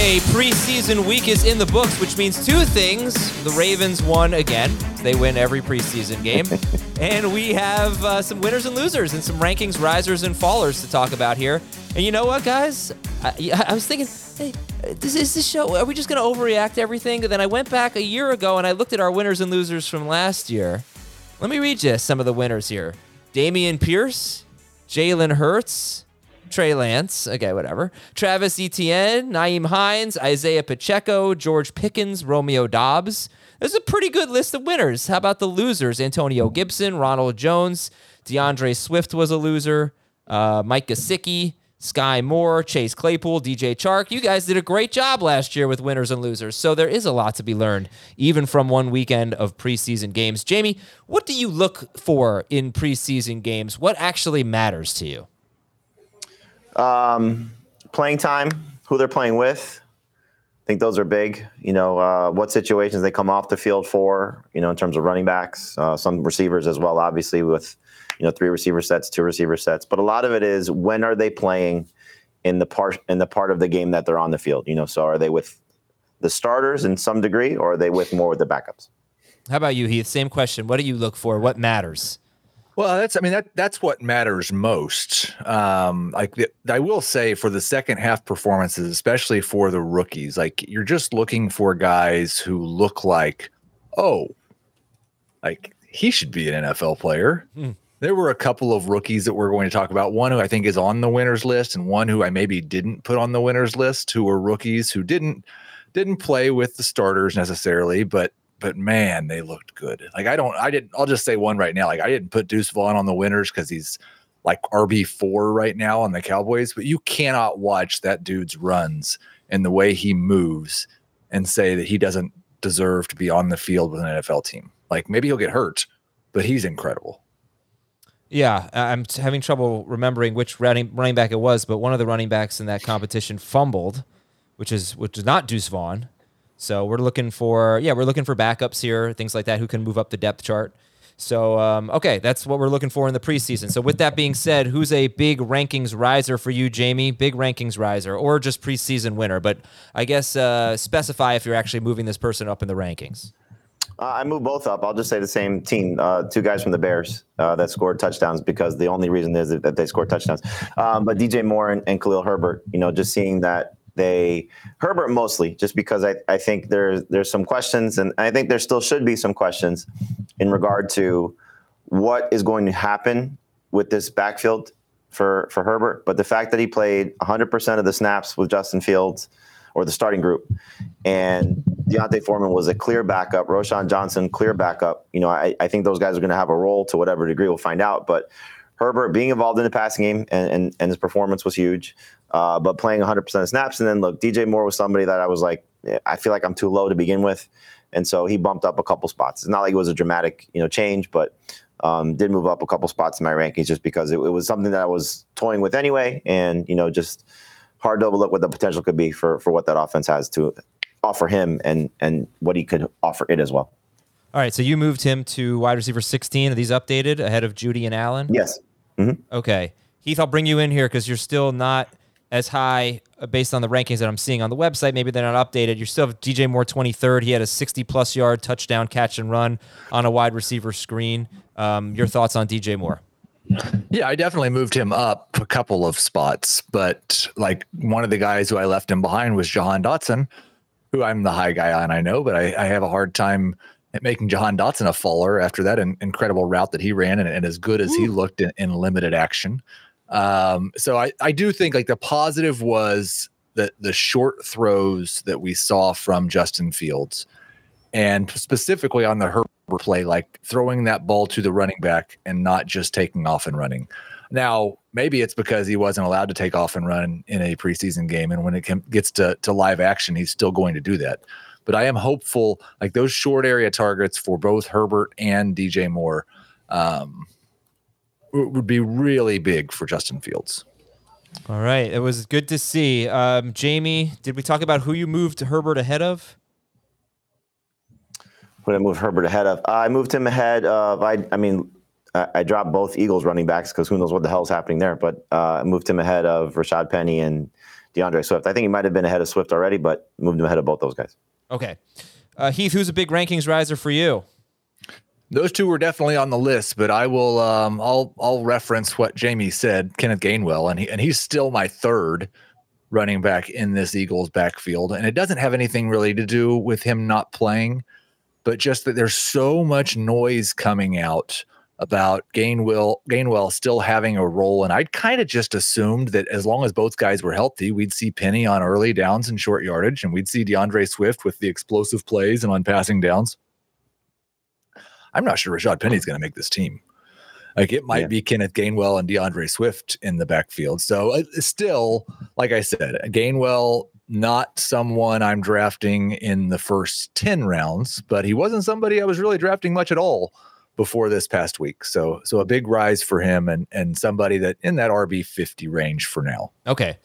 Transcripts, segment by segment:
A preseason week is in the books, which means two things. The Ravens won again. They win every preseason game. and we have uh, some winners and losers and some rankings risers and fallers to talk about here. And you know what, guys? I, I was thinking, hey, this is this show. Are we just going to overreact to everything? And then I went back a year ago and I looked at our winners and losers from last year. Let me read you some of the winners here Dameon Pierce, Jalen Hurts, Trey Lance, okay, whatever. Travis Etienne, Nyheim Hines, Isaiah Pacheco, George Pickens, Romeo Doubs. There's a pretty good list of winners. How about the losers? Antonio Gibson, Ronald Jones, D'Andre Swift was a loser, uh, Mike Gesicki, Skyy Moore, Chase Claypool, DJ Chark. You guys did a great job last year with winners and losers. So there is a lot to be learned, even from one weekend of preseason games. Jamey, what do you look for in preseason games? What actually matters to you? Um, playing time, who they're playing with. I think those are big. You know, uh, what situations they come off the field for. You know, in terms of running backs, uh, some receivers as well. Obviously, with you know three receiver sets, two receiver sets. But a lot of it is when are they playing in the part in the part of the game that they're on the field. You know, so are they with the starters in some degree, or are they with more with the backups? How about you, Heath? Same question. What do you look for? What matters? Well, that's I mean that that's what matters most. Um, like the, I will say for the second half performances, especially for the rookies, like you're just looking for guys who look like, oh, like he should be an NFL player. Hmm. There were a couple of rookies that we're going to talk about. One who I think is on the winners list, and one who I maybe didn't put on the winners list, who were rookies who didn't didn't play with the starters necessarily, but but man, they looked good. Like I don't, I didn't. I'll just say one right now. Like I didn't put Deuce Vaughn on the winners because he's like RB four right now on the Cowboys. But you cannot watch that dude's runs and the way he moves and say that he doesn't deserve to be on the field with an NFL team. Like maybe he'll get hurt, but he's incredible. Yeah, I'm having trouble remembering which running running back it was, but one of the running backs in that competition fumbled, which is which is not Deuce Vaughn. So we're looking for yeah, we're looking for backups here, things like that, who can move up the depth chart. So um, okay, that's what we're looking for in the preseason. So with that being said, who's a big rankings riser for you, Jamey? Big rankings riser, or just preseason winner? But I guess uh, specify if you're actually moving this person up in the rankings. Uh, I move both up. I'll just say the same team. Uh, two guys from the Bears uh, that scored touchdowns because the only reason is that they scored touchdowns. Um, but DJ Moore and, and Khalil Herbert, you know, just seeing that they Herbert mostly just because I, I think there's there's some questions and I think there still should be some questions in regard to what is going to happen with this backfield for for Herbert. But the fact that he played 100% of the snaps with Justin Fields or the starting group and D'Onta Foreman was a clear backup. Roschon Johnson, clear backup. You know, I, I think those guys are going to have a role to whatever degree. We'll find out. But Herbert being involved in the passing game and, and, and his performance was huge, uh, but playing 100% of snaps. And then look, DJ Moore was somebody that I was like, I feel like I'm too low to begin with. And so he bumped up a couple spots. It's not like it was a dramatic, you know, change, but um, did move up a couple spots in my rankings just because it, it, was something that I was toying with anyway, and you know, just hard to overlook what the potential could be for for what that offense has to offer him and and what he could offer it as well. All right, so you moved him to wide receiver 16. Are these updated ahead of Judy and Allen? Yes. Mm-hmm. Okay, Heath, I'll bring you in here because you're still not as high uh, based on the rankings that I'm seeing on the website. Maybe they're not updated. You still have DJ Moore 23rd. He had a 60 plus yard touchdown catch and run on a wide receiver screen. Um, your thoughts on DJ Moore? Yeah, I definitely moved him up a couple of spots, but like one of the guys who I left him behind was Jahan Dotson, who I'm the high guy on, I know, but I, I have a hard time making Jahan Dotson a faller after that in, incredible route that he ran and, and as good as Ooh. he looked in, in limited action. Um, so I, I do think like the positive was the the short throws that we saw from Justin Fields, and specifically on the Herbert play, like throwing that ball to the running back and not just taking off and running. Now, maybe it's because he wasn't allowed to take off and run in a preseason game, and when it gets to to live action, he's still going to do that. But I am hopeful, like those short area targets for both Herbert and DJ Moore. Um, would be really big for Justin Fields. All right, it was good to see. Um, Jamey, did we talk about who you moved Herbert ahead of? What I moved Herbert ahead of? Uh, I moved him ahead of. I, I mean, I, I dropped both Eagles running backs because who knows what the hell is happening there. But uh, I moved him ahead of Rashad Penny and D'Andre Swift. I think he might have been ahead of Swift already, but moved him ahead of both those guys. Okay, uh, Heath, who's a big rankings riser for you? Those two were definitely on the list, but I will um, I'll I'll reference what Jamey said, Kenneth Gainwell, and he and he's still my third running back in this Eagles backfield. And it doesn't have anything really to do with him not playing, but just that there's so much noise coming out about Gainwell Gainwell still having a role. And I'd kind of just assumed that as long as both guys were healthy, we'd see Penny on early downs and short yardage, and we'd see D'Andre Swift with the explosive plays and on passing downs. I'm not sure Rashad Penny's going to make this team. Like it might yeah. be Kenneth Gainwell and D'Andre Swift in the backfield. So uh, still, like I said, Gainwell not someone I'm drafting in the first 10 rounds, but he wasn't somebody I was really drafting much at all before this past week. So so a big rise for him and and somebody that in that RB 50 range for now. Okay.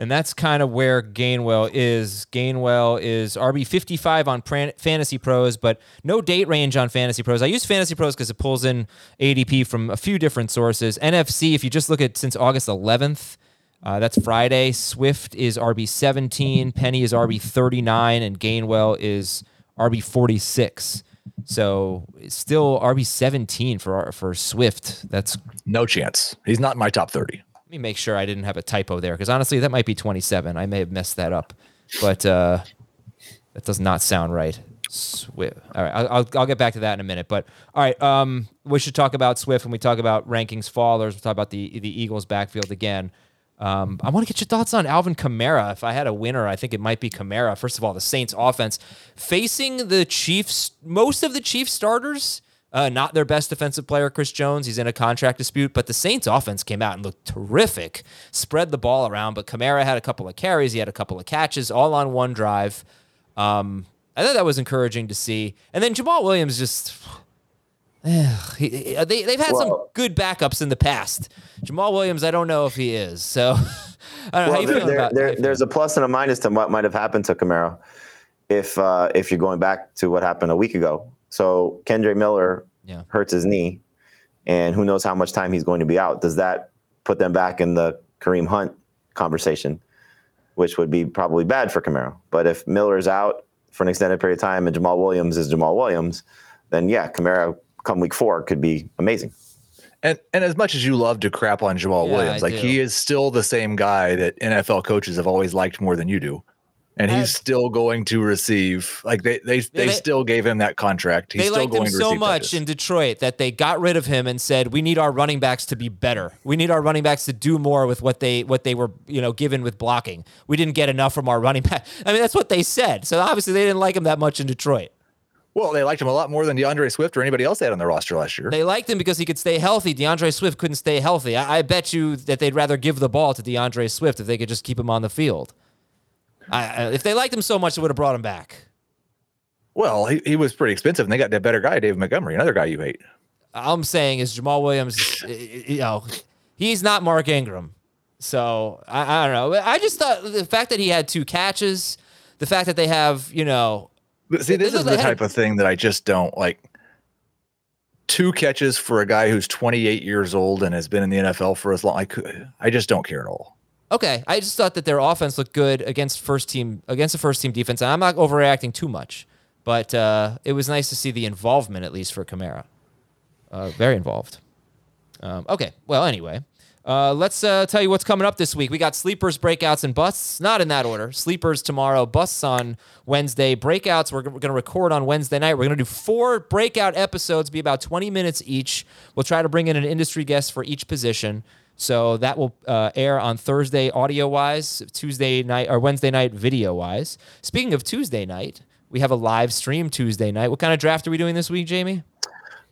And that's kind of where Gainwell is. Gainwell is RB 55 on Fantasy Pros, but no date range on Fantasy Pros. I use Fantasy Pros because it pulls in ADP from a few different sources. NFC, if you just look at since August 11th, uh, that's Friday. Swift is RB 17, Penny is RB 39, and Gainwell is RB 46. So still RB 17 for for Swift. That's no chance. He's not in my top 30. Let me make sure I didn't have a typo there because honestly, that might be 27. I may have messed that up, but uh, that does not sound right. Swift. All right, I'll, I'll, I'll get back to that in a minute. But all right, um, we should talk about Swift when we talk about rankings fallers. We'll talk about the the Eagles backfield again. Um, I want to get your thoughts on Alvin Kamara. If I had a winner, I think it might be Kamara. First of all, the Saints offense facing the Chiefs, most of the Chiefs starters uh, not their best defensive player, Chris Jones. He's in a contract dispute, but the Saints offense came out and looked terrific. Spread the ball around, but Kamara had a couple of carries. He had a couple of catches all on one drive. Um, I thought that was encouraging to see. And then Jamaal Williams just. he, they, they've had some good backups in the past. Jamaal Williams, I don't know if he is. So, I don't well, know. How there, about, there, there's a plus and a minus to what might have happened to Kamara if uh, if you're going back to what happened a week ago so Kendre Miller yeah. hurts his knee, and who knows how much time he's going to be out. Does that put them back in the Kareem Hunt conversation, which would be probably bad for Kamara? But if Miller's out for an extended period of time and Jamaal Williams is Jamaal Williams, then yeah, Kamara come week four could be amazing. And and as much as you love to crap on Jamaal yeah, Williams, I like do. he is still the same guy that NFL coaches have always liked more than you do and he's still going to receive like they they, they, they- still gave him that contract. He's they still liked going him so much in Detroit that they got rid of him and said, "We need our running backs to be better. We need our running backs to do more with what they what they were you know given with blocking. We didn't get enough from our running back. I mean, that's what they said. So obviously they didn't like him that much in Detroit. well, they liked him a lot more than D'Andre Swift or anybody else they had on their roster last year. They liked him because he could stay healthy. D'Andre Swift couldn't stay healthy. I, I bet you that they'd rather give the ball to D'Andre Swift if they could just keep him on the field. I, I, if they liked him so much, they would have brought him back. well, he, he was pretty expensive, and they got that better guy, David Montgomery, another guy you hate. I'm saying is Jamaal Williams, you know, he's not Mark Ingram. So I, I don't know. I just thought the fact that he had two catches, the fact that they have, you know, But see, this is the the type of thing that I just don't like. Two catches for a guy who's 28 years old and has been in the NFL for as long. I could, I just don't care at all. Okay. I just thought that their offense looked good against first team against the first team defense. And I'm not overreacting too much, but uh, it was nice to see the involvement at least for Kamara. Uh, very involved. Um, okay. Well, anyway, uh, let's uh, tell you what's coming up this week. We got sleepers, breakouts, and busts. Not in that order. Sleepers tomorrow, busts on Wednesday, breakouts. We're, going to record on Wednesday night. We're going to do four breakout episodes, be about 20 minutes each. We'll try to bring in an industry guest for each position. So that will uh, air on Thursday, audio wise, Tuesday night or Wednesday night, video wise. Speaking of Tuesday night, we have a live stream Tuesday night. What kind of draft are we doing this week, Jamey?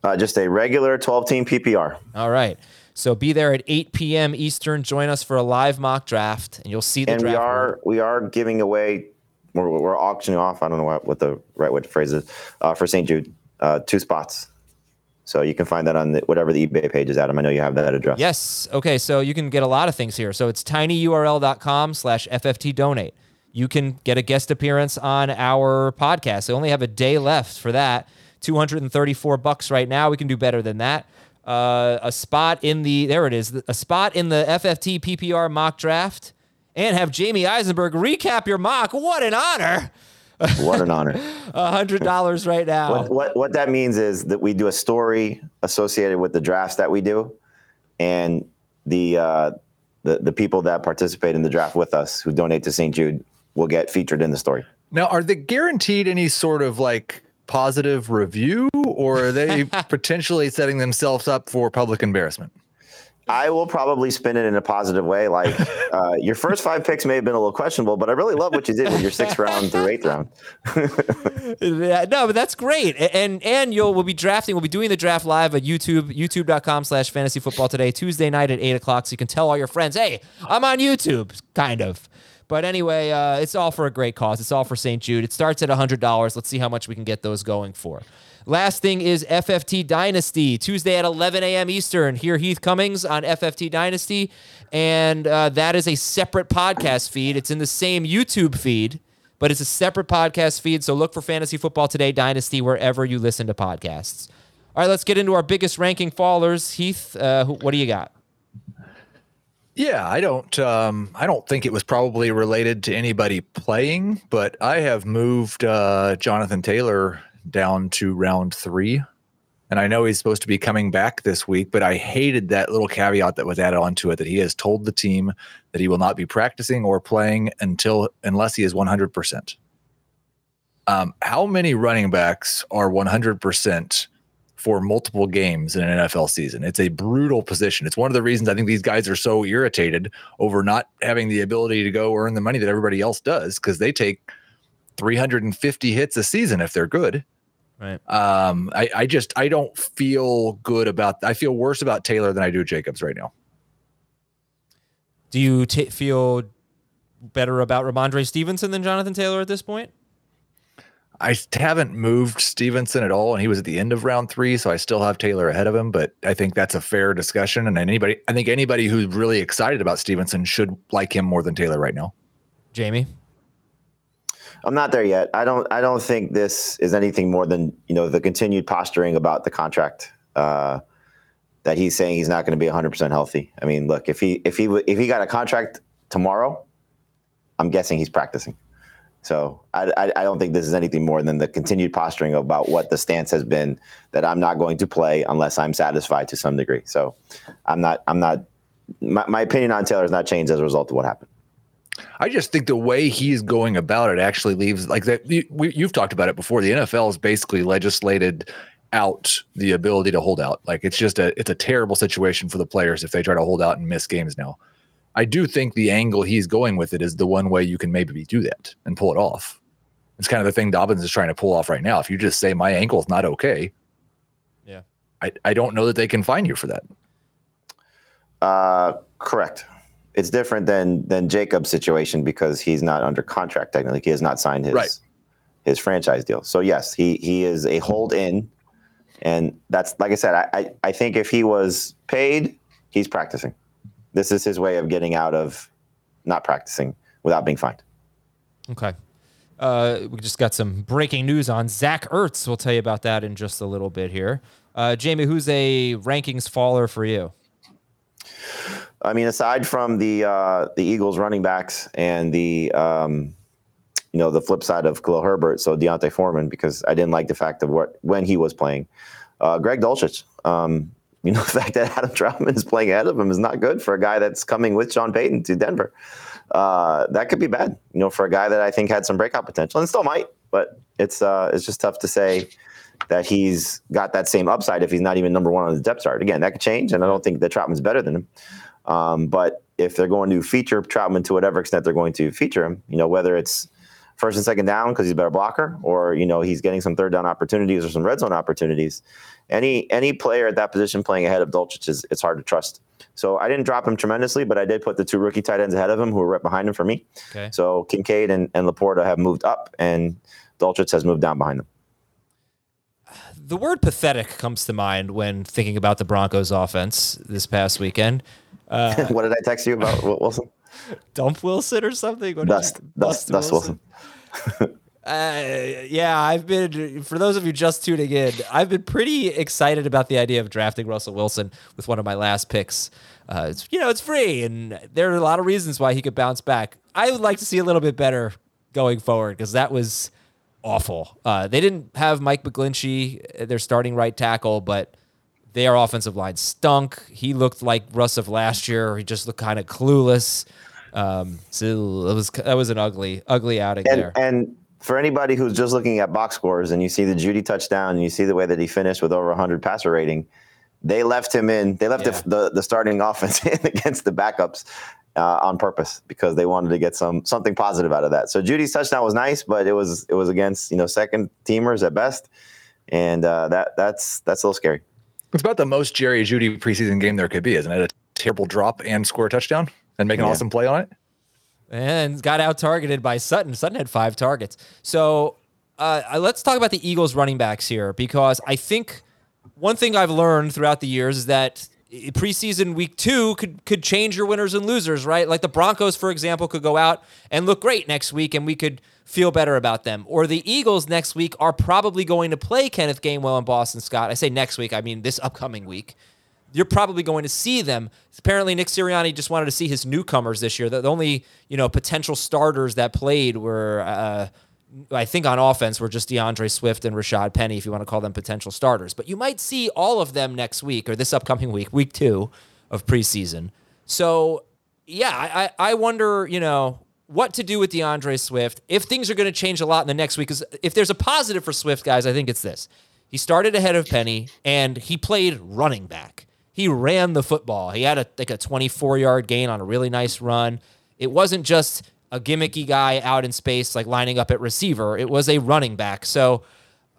Uh, just a regular 12 team PPR. All right. So be there at 8 p.m. Eastern. Join us for a live mock draft, and you'll see the and draft. we are board. we are giving away we're, we're auctioning off i don't know what, what the right way to phrase it uh, for st jude uh, two spots so you can find that on the, whatever the ebay page is adam i know you have that address Yes. Okay. So you can get a lot of things here. So it's tinyurl.com slash FFT donate. You can get a guest appearance on our podcast. They only have a day left for that. 234 bucks right now. We can do better than that. Uh, a spot in the, there it is, a spot in the FFT PPR mock draft and have Jamey Eisenberg recap your mock. What an honor. What an honor $100 right now. what, what what that means is that we do a story associated with the drafts that we do and the uh, the, the people that participate in the draft with us who donate to st jude will get featured in the story Now, are they guaranteed any sort of like positive review, or are they potentially setting themselves up for public embarrassment? I will probably spin it in a positive way. Like uh, your first five picks may have been a little questionable, but I really love what you did with your sixth round through eighth round. Yeah, no, but that's great. And and you'll we'll be drafting. We'll be doing the draft live at YouTube, youtube.com slash fantasy football today, Tuesday night at eight o'clock. So you can tell all your friends, hey, I'm on YouTube, kind of. But anyway, uh, it's all for a great cause. It's all for St. Jude. It starts at $100. Let's see how much we can get those going for. Last thing is FFT Dynasty, Tuesday at 11 a.m. Eastern. Hear Heath Cummings on FFT Dynasty. And uh, that is a separate podcast feed. It's in the same YouTube feed, but it's a separate podcast feed. So look for Fantasy Football Today Dynasty wherever you listen to podcasts. All right, let's get into our biggest ranking fallers. Heath, uh, what do you got? Yeah, I don't um I don't think it was probably related to anybody playing, but I have moved uh Jonathan Taylor down to round 3. And I know he's supposed to be coming back this week, but I hated that little caveat that was added onto it that he has told the team that he will not be practicing or playing until unless he is 100%. Um, how many running backs are 100% for multiple games in an NFL season? It's a brutal position. It's one of the reasons I think these guys are so irritated over not having the ability to go earn the money that everybody else does because they take 350 hits a season if they're good. Right. Um, I, I just I don't feel good about. I feel worse about Taylor than I do Jacobs right now. Do you ta feel better about Rhamondre Stevenson than Jonathan Taylor at this point? I haven't moved Stevenson at all, and he was at the end of round three, so I still have Taylor ahead of him. But I think that's a fair discussion, and anybody, I think anybody who's really excited about Stevenson should like him more than Taylor right now. Jamey? I'm not there yet. I don't. I don't think this is anything more than you know the continued posturing about the contract. Uh, that he's saying he's not going to be 100 percent healthy. I mean, look if he if he if he got a contract tomorrow, I'm guessing he's practicing. So I, I, I don't think this is anything more than the continued posturing about what the stance has been that I'm not going to play unless I'm satisfied to some degree. So I'm not. I'm not. My, my opinion on Taylor has not changed as a result of what happened. I just think the way he's going about it actually leaves like that. You, we, you've talked about it before. The NFL has basically legislated out the ability to hold out. Like it's just a it's a terrible situation for the players if they try to hold out and miss games now. I do think the angle he's going with it is the one way you can maybe do that and pull it off. It's kind of the thing Dobbins is trying to pull off right now. If you just say my ankle is not okay, yeah, I, I don't know that they can fine you for that. Uh, correct. It's different than than Jacob's situation because he's not under contract technically. He has not signed his right. his franchise deal. So yes, he he is a hold in, and that's like I said. I, I I think if he was paid, he's practicing. This is his way of getting out of not practicing without being fined. Okay. Uh, we just got some breaking news on Zach Ertz. We'll tell you about that in just a little bit here. Uh, Jamey, who's a rankings faller for you? I mean, aside from the uh, the Eagles running backs and the um, you know the flip side of Khalil Herbert, so D'Onta Foreman, because I didn't like the fact of what when he was playing. Uh, Greg Dulcich, um, you know, the fact that Adam Trautman is playing ahead of him is not good for a guy that's coming with Sean Payton to Denver. Uh, that could be bad, you know, for a guy that I think had some breakout potential and still might, but it's uh, it's just tough to say that he's got that same upside if he's not even number one on the depth chart. Again, that could change, and I don't think that Trautman's better than him. Um, but if they're going to feature Trautman to whatever extent they're going to feature him, you know, whether it's first and second down because he's a better blocker, or you know he's getting some third down opportunities or some red zone opportunities. Any any player at that position playing ahead of Dulcich is it's hard to trust. So I didn't drop him tremendously, but I did put the two rookie tight ends ahead of him who were right behind him for me. Okay. So Kincaid and, and LaPorta have moved up, and Dulcich has moved down behind them. The word pathetic comes to mind when thinking about the Broncos offense this past weekend. Uh, what did I text you about Wilson? Dump Wilson or something? What dust, dust, dust Wilson. Wilson. Uh, yeah, I've been, for those of you just tuning in, I've been pretty excited about the idea of drafting Russell Wilson with one of my last picks. Uh, it's, you know, it's free, and there are a lot of reasons why he could bounce back. I would like to see a little bit better going forward because that was awful. Uh, they didn't have Mike McGlinchey, their starting right tackle, but their offensive line stunk. He looked like Russ of last year. He just looked kind of clueless. Um, so it was that was an ugly, ugly outing and, there. And for anybody who's just looking at box scores and you see the Jeudy touchdown and you see the way that he finished with over 100 passer rating, they left him in. They left yeah. the, the, the starting offense in against the backups uh, on purpose because they wanted to get some something positive out of that. So Jeudy's touchdown was nice, but it was it was against you know second teamers at best, and uh, that that's that's a little scary. It's about the most Jerry Jeudy preseason game there could be, isn't it? A terrible drop and score a touchdown and make an yeah. awesome play on it and got out targeted by Sutton. Sutton had five targets. So uh, let's talk about the Eagles running backs here because I think one thing I've learned throughout the years is that preseason week two could could change your winners and losers, right? Like the Broncos, for example, could go out and look great next week, and we could feel better about them. Or the Eagles next week are probably going to play Kenneth Gainwell and Boston Scott. I say next week, I mean this upcoming week you're probably going to see them. Apparently, Nick Sirianni just wanted to see his newcomers this year. The only you know potential starters that played were, uh, I think, on offense were just D'Andre Swift and Rashad Penny, if you want to call them potential starters. But you might see all of them next week or this upcoming week, week two of preseason. So yeah, I I wonder you know what to do with D'Andre Swift if things are going to change a lot in the next week. Because if there's a positive for Swift, guys, I think it's this. He started ahead of Penny and he played running back he ran the football. He had a like a 24 yard gain on a really nice run. It wasn't just a gimmicky guy out in space like lining up at receiver. It was a running back. So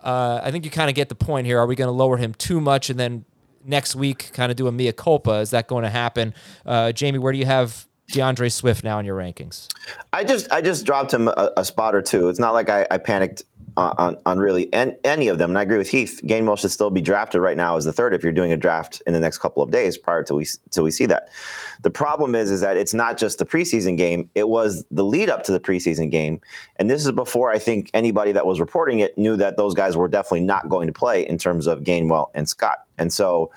uh, I think you kind of get the point here. Are we going to lower him too much and then next week kind of do a mea culpa? Is that going to happen? Uh, Jamey, where do you have D'Andre Swift now in your rankings? I just I just dropped him a, a spot or two. It's not like I, I panicked on, on really any of them. And I agree with Heath. Gainwell should still be drafted right now as the third if you're doing a draft in the next couple of days prior to we till we see that. The problem is is that it's not just the preseason game. It was the lead up to the preseason game, and this is before I think anybody that was reporting it knew that those guys were definitely not going to play in terms of Gainwell and Scott. And so,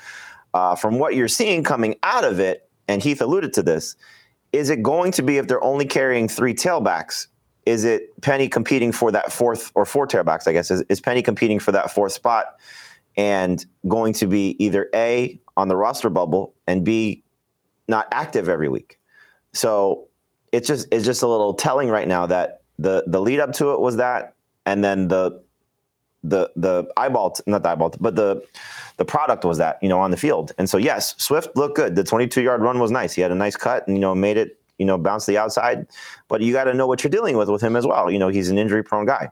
uh, from what you're seeing coming out of it, and Heath alluded to this, is it going to be if they're only carrying three tailbacks? Is it Penny competing for that fourth or four tailbacks? I guess is, is Penny competing for that fourth spot and going to be either A on the roster bubble and B not active every week. So it's just it's just a little telling right now that the the lead up to it was that, and then the the the eyeball not the eyeball but the the product was that you know on the field and so yes swift looked good the 22 yard run was nice he had a nice cut and you know made it you know bounce the outside but you got to know what you're dealing with with him as well you know he's an injury prone guy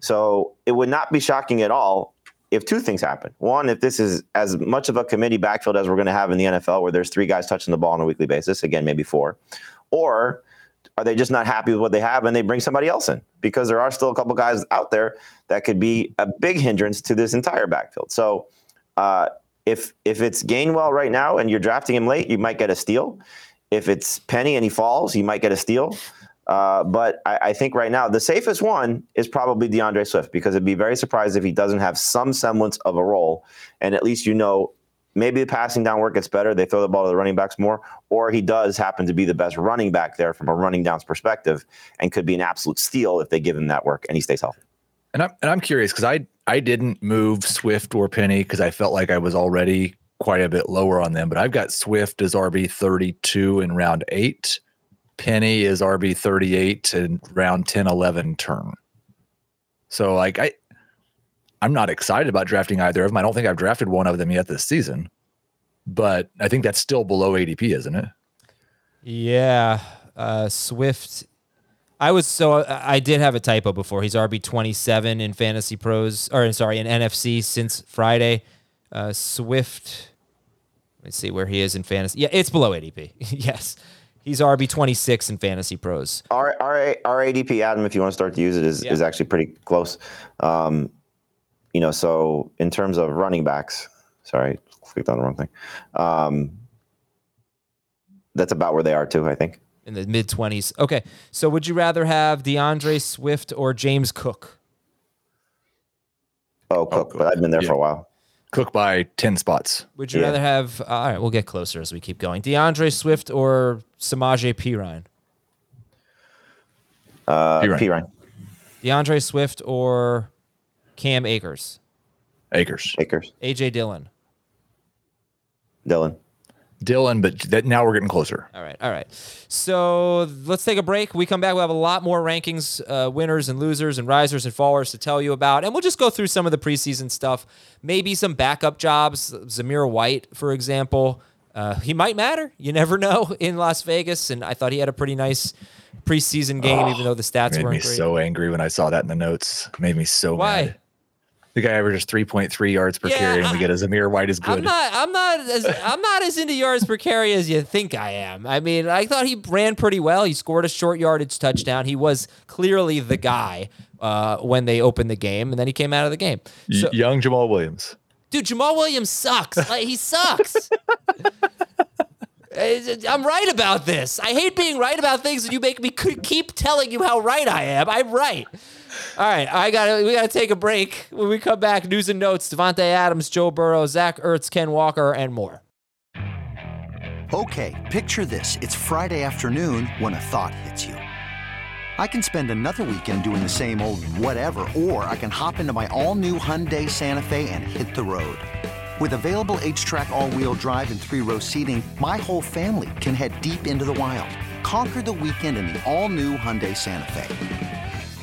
so it would not be shocking at all if two things happen one if this is as much of a committee backfield as we're going to have in the nfl where there's three guys touching the ball on a weekly basis again maybe four or are they just not happy with what they have and they bring somebody else in? Because there are still a couple guys out there that could be a big hindrance to this entire backfield. So uh, if if it's Gainwell right now and you're drafting him late, you might get a steal. If it's Penny and he falls, he might get a steal. Uh, but I, I, think right now the safest one is probably D'Andre Swift because it'd be very surprised if he doesn't have some semblance of a role, and at least you know maybe the passing down work gets better. They throw the ball to the running backs more, or he does happen to be the best running back there from a running downs perspective and could be an absolute steal if they give him that work and he stays healthy. And I'm, and I'm curious because I, I didn't move Swift or Penny because I felt like I was already quite a bit lower on them, but I've got Swift as RB 32 in round eight. Penny is RB 38 in round 10, 11 turn. So like I, I'm not excited about drafting either of them. I don't think I've drafted one of them yet this season, but I think that's still below ADP, isn't it? Yeah, uh, Swift. I was so I did have a typo before. He's RB twenty seven in Fantasy Pros, or sorry, in NFC since Friday. Uh, Swift. Let's see where he is in fantasy. Yeah, it's below ADP. yes, he's RB twenty six in Fantasy Pros. Our, our our ADP, Adam, if you want to start to use it, is, yeah. is actually pretty close. Um, you know, so in terms of running backs, sorry, clicked on the wrong thing. Um, that's about where they are too, I think. In the mid twenties. Okay, so would you rather have D'Andre Swift or James Cook? Oh, Cook, oh, Cook. but I've been there yeah. for a while. Cook by ten spots. Would you yeah. rather have? Uh, all right, we'll get closer as we keep going. D'Andre Swift or Samaje Perine? Uh, Perine. D'Andre Swift or Cam Akers. Akers. Akers. AJ Dillon. Dillon. Dillon, but that now we're getting closer. All right, all right. So let's take a break. We come back. We'll have a lot more rankings, uh, winners and losers, and risers and fallers to tell you about, and we'll just go through some of the preseason stuff. Maybe some backup jobs. Zamir White, for example, uh, he might matter. You never know in Las Vegas, and I thought he had a pretty nice preseason game, oh, even though the stats made weren't me great. so angry when I saw that in the notes. Made me so Why? mad. The guy averages 3.3 yards per yeah, carry, and we get a Zamir White is good. I'm not. I'm not. As, I'm not as into yards per carry as you think I am. I mean, I thought he ran pretty well. He scored a short yardage touchdown. He was clearly the guy uh, when they opened the game, and then he came out of the game. So, young Jamaal Williams. Dude, Jamaal Williams sucks. Like, he sucks. I'm right about this. I hate being right about things, and you make me keep telling you how right I am. I'm right. All right, I got we got to take a break. When we come back, news and notes: Davante Adams, Joe Burrow, Zach Ertz, Ken Walker, and more. Okay, picture this: it's Friday afternoon when a thought hits you. I can spend another weekend doing the same old whatever, or I can hop into my all-new Hyundai Santa Fe and hit the road. With available H-Track all-wheel drive and three-row seating, my whole family can head deep into the wild. Conquer the weekend in the all-new Hyundai Santa Fe.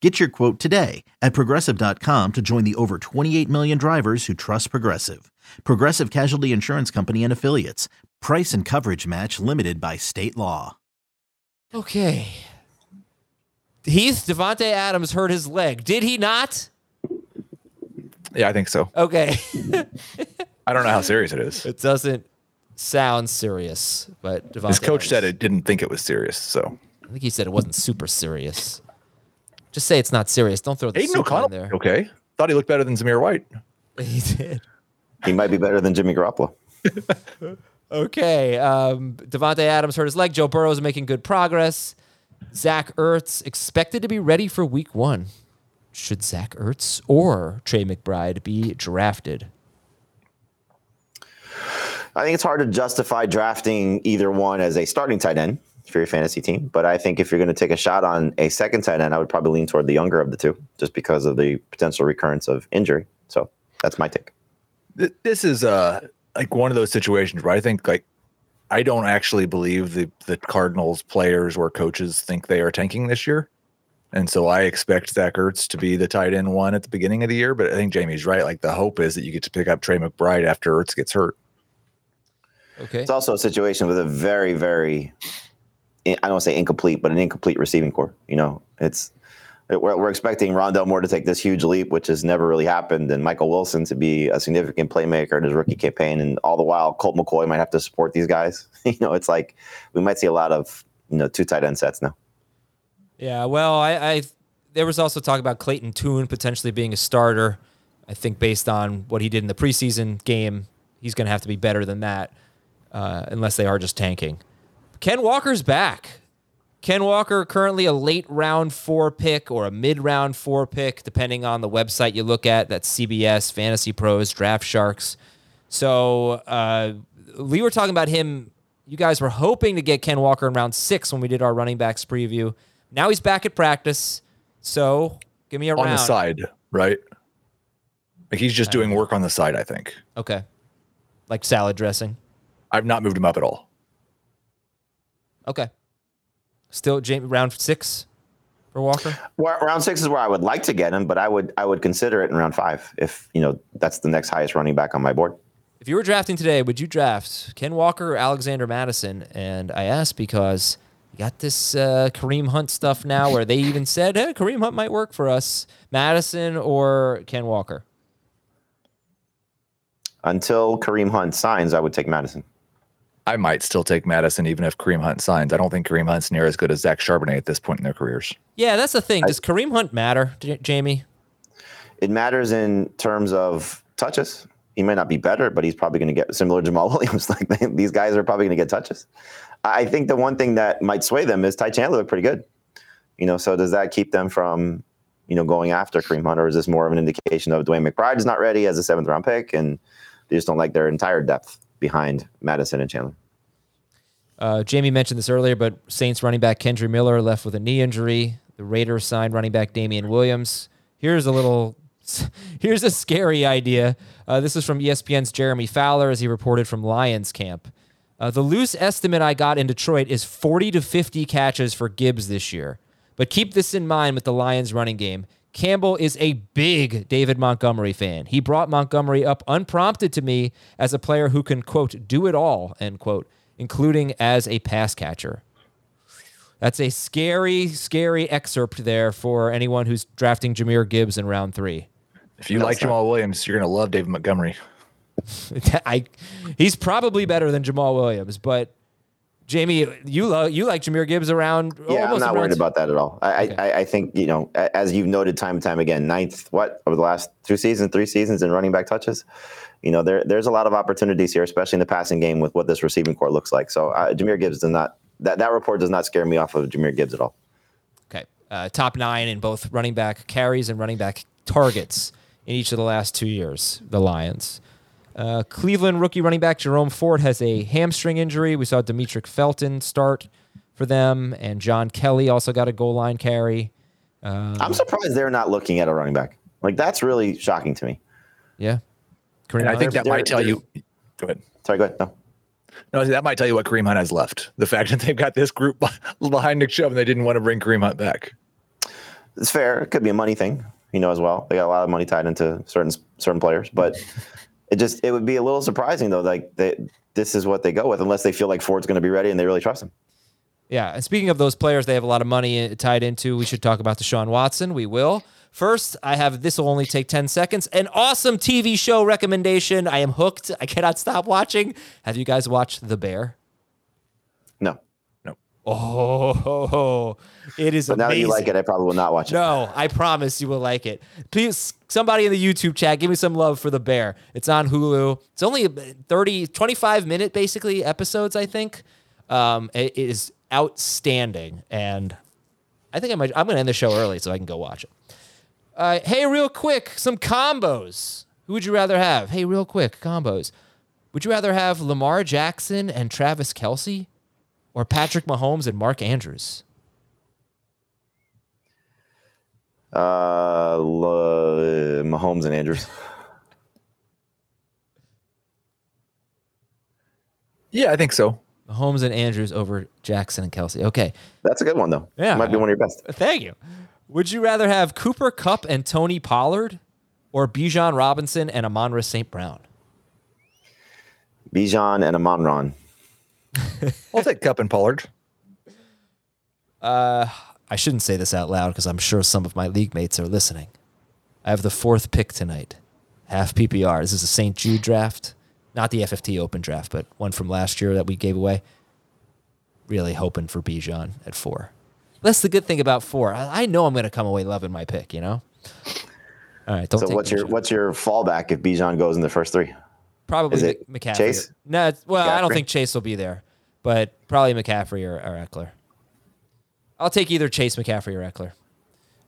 Get your quote today at progressive.com to join the over 28 million drivers who trust Progressive. Progressive Casualty Insurance Company and Affiliates. Price and coverage match limited by state law. Okay. Heath, Davante Adams hurt his leg. Did he not? Yeah, I think so. Okay. I don't know how serious it is. It doesn't sound serious, but Davante His coach Adams, said it didn't think it was serious, so. I think he said it wasn't super serious. Just say it's not serious. Don't throw the Aidan O'Connell in there. Okay. Thought he looked better than Zamir White. He did. He might be better than Jimmy Garoppolo. Okay. Um, Davante Adams hurt his leg. Joe Burrow is making good progress. Zach Ertz expected to be ready for week one. Should Zach Ertz or Trey McBride be drafted? I think it's hard to justify drafting either one as a starting tight end for your fantasy team. But I think if you're going to take a shot on a second tight end, I would probably lean toward the younger of the two, just because of the potential recurrence of injury. So that's my take. This is uh like one of those situations where I think like I don't actually believe the the Cardinals players or coaches think they are tanking this year. And so I expect Zach Ertz to be the tight end one at the beginning of the year. But I think Jamey's right. Like the hope is that you get to pick up Trey McBride after Ertz gets hurt. Okay. It's also a situation with a very, very, I don't say incomplete, but an incomplete receiving corps. You know, it's we're, we're expecting Rondale Moore to take this huge leap, which has never really happened, and Michael Wilson to be a significant playmaker in his rookie campaign, and all the while Colt McCoy might have to support these guys. you know, it's like we might see a lot of you know two tight end sets now. Yeah, well, I, I there was also talk about Clayton Tune potentially being a starter. I think based on what he did in the preseason game, he's going to have to be better than that, uh, unless they are just tanking. Ken Walker's back. Ken Walker currently a late round four pick or a mid round four pick, depending on the website you look at. That's CBS, Fantasy Pros, Draft Sharks. So uh, we were talking about him. You guys were hoping to get Ken Walker in round six when we did our running backs preview. Now he's back at practice. So give me a on round. the side, right? Like he's just doing work on the side. I think Okay. Like salad dressing. I've not moved him up at all. Okay. Still Jamey, round six for Walker? Well, round six is where I would like to get him, but I would I would consider it in round five if you know that's the next highest running back on my board. If you were drafting today, would you draft Ken Walker or Alexander Mattison? And I ask because you got this uh, Kareem Hunt stuff now where they even said, hey, Kareem Hunt might work for us. Mattison or Ken Walker? Until Kareem Hunt signs, I would take Mattison. I might still take Mattison even if Kareem Hunt signs. I don't think Kareem Hunt's near as good as Zach Charbonnet at this point in their careers. Yeah, that's the thing. Does Kareem Hunt matter, J- Jamey? It matters in terms of touches. He may not be better, but he's probably going to get similar to Jamaal Williams. Like these guys are probably going to get touches. I think the one thing that might sway them is Ty Chandler looked pretty good. You know, so does that keep them from, you know, going after Kareem Hunt, or is this more of an indication of DeWayne McBride is not ready as a seventh round pick, and they just don't like their entire depth behind Mattison and Chandler? Uh, Jamey mentioned this earlier, but Saints running back Kendre Miller left with a knee injury. The Raiders signed running back Damien Williams. Here's a little, here's a scary idea. Uh, this is from ESPN's Jeremy Fowler as he reported from Lions camp. Uh, the loose estimate I got in Detroit is 40 to 50 catches for Gibbs this year. But keep this in mind with the Lions running game. Campbell is a big David Montgomery fan. He brought Montgomery up unprompted to me as a player who can, quote, do it all, end quote, including as a pass catcher. That's a scary, scary excerpt there for anyone who's drafting Jahmyr Gibbs in round three. If you like Jamaal Williams, you're going to love David Montgomery. I, he's probably better than Jamaal Williams, but Jamey, you lo- you like Jahmyr Gibbs around? Yeah, I'm not worried about that at all. I, Okay. I, I think you know, as you've noted time and time again, ninth what over the last two seasons, three seasons in running back touches. You know, there there's a lot of opportunities here, especially in the passing game with what this receiving corps looks like. So uh, Jahmyr Gibbs does not that that report does not scare me off of Jahmyr Gibbs at all. Okay, uh, top nine in both running back carries and running back targets in each of the last two years. The Lions. Uh, Cleveland rookie running back Jerome Ford has a hamstring injury. We saw Demetric Felton start for them, and John Kelly also got a goal line carry. Uh, I'm surprised they're not looking at a running back. Like that's really shocking to me. Yeah, Kareem And I think that might tell you. Go ahead. Sorry, go ahead. No. No, that might tell you what Kareem Hunt has left. The fact that they've got this group behind Nick Chubb and they didn't want to bring Kareem Hunt back. It's fair. It could be a money thing, you know, as well. They got a lot of money tied into certain certain players, but it just it would be a little surprising though. Like they, this is what they go with, unless they feel like Ford's going to be ready and they really trust him. Yeah, and speaking of those players, they have a lot of money uh, tied into. We should talk about Deshaun Watson. We will. First, I have this will only take 10 seconds. An awesome TV show recommendation. I am hooked. I cannot stop watching. Have you guys watched The Bear? Oh, it is But now that you like it, I probably will not watch it. No, I promise you will like it. Please, somebody in the YouTube chat, give me some love for The Bear. It's on Hulu. It's only 30, 25 minute basically episodes, I think. Um, it is outstanding. And I think I might, I'm going to end the show early so I can go watch it. Uh, hey, real quick, some combos. Who would you rather have? Hey, real quick, combos. Would you rather have Lamar Jackson and Travis Kelce or Patrick Mahomes and Mark Andrews? Uh, L- Mahomes and Andrews. Yeah, I think so. Mahomes and Andrews over Jackson and Kelce. Okay. That's a good one though. Yeah. might be one of your best. Thank you. Would you rather have Cooper Kupp and Tony Pollard or Bijan Robinson and Amon-Ra St. Brown? Bijan and Amon Ron. I'll take Kupp and Pollard. Uh, I shouldn't say this out loud because I'm sure some of my league mates are listening. I have the fourth pick tonight, half PPR. This is a St. Jude draft, not the FFT Open draft, but one from last year that we gave away. Really hoping for Bijan at four. That's the good thing about four. I, I know I'm going to come away loving my pick. You know. All right. Don't So take what's your Bijan. what's your fallback if Bijan goes in the first three? Probably Is it Mc- McCaffrey. Chase? No, it's- well, I don't think Chase will be there, but probably McCaffrey or, or Ekeler. I'll take either Chase, McCaffrey, or Ekeler.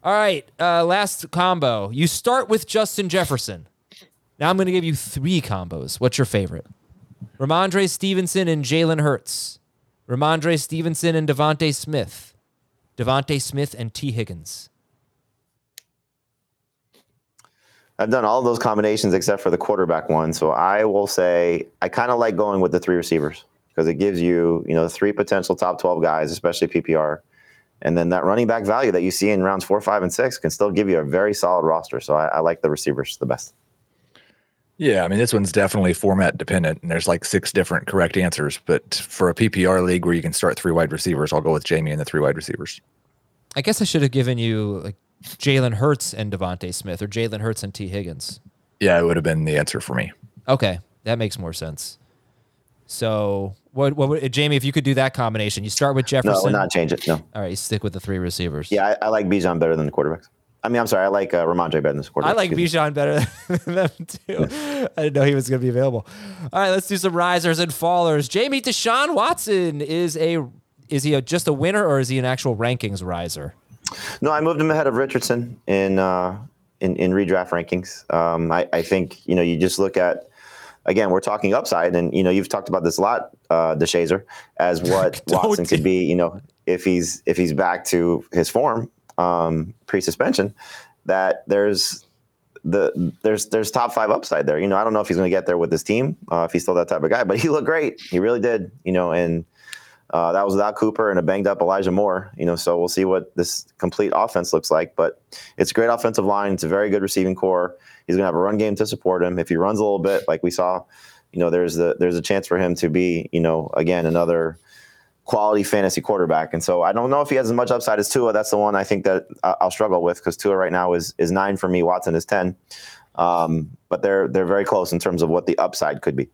All right, uh, last combo. You start with Justin Jefferson. Now I'm going to give you three combos. What's your favorite? Rhamondre Stevenson and Jalen Hurts. Rhamondre Stevenson and DeVonta Smith. DeVonta Smith and Tee Higgins. I've done all those combinations except for the quarterback one. So I will say I kind of like going with the three receivers because it gives you, you know, three potential top 12 guys, especially PPR. And then that running back value that you see in rounds four, five, and six can still give you a very solid roster. So I, I like the receivers the best. Yeah, I mean this one's definitely format dependent, and there's like six different correct answers. But for a PPR league where you can start three wide receivers, I'll go with Jamey and the three wide receivers. I guess I should have given you like Jalen Hurts and DeVonta Smith or Jalen Hurts and Tee Higgins. Yeah, it would have been the answer for me. Okay, that makes more sense. So, what, what, would- Jamey? If you could do that combination, you start with No, Jefferson. I would not change it. No. All right, you stick with the three receivers. Yeah, I, I like Bijan better than the quarterbacks. I mean, I'm sorry, I like uh, Rhamondre better than the quarterbacks. I like. Bijan better than them too. I didn't know he was going to be available. All right, let's do some risers and fallers. Jamey Deshaun Watson is a is he a, just a winner or is he an actual rankings riser? No, I moved him ahead of Richardson in uh, in, in redraft rankings. Um, I, I think you know you just look at again we're talking upside, and you know you've talked about this a lot, uh, DeShazer, as what Watson could be. You know if he's if he's back to his form um, pre-suspension, that there's the there's there's top five upside there. You know I don't know if he's going to get there with this team uh, if he's still that type of guy, but he looked great. He really did. You know and. Uh, that was without Cooper and a banged up Elijah Moore. You know, so we'll see what this complete offense looks like. But it's a great offensive line. It's a very good receiving corps. He's going to have a run game to support him. If he runs a little bit, like we saw, you know, there's the there's a chance for him to be, you know, again another quality fantasy quarterback. And so I don't know if he has as much upside as Tua. That's the one I think that I'll struggle with because Tua right now is is nine for me. Watson is ten. Um, but they're they're very close in terms of what the upside could be.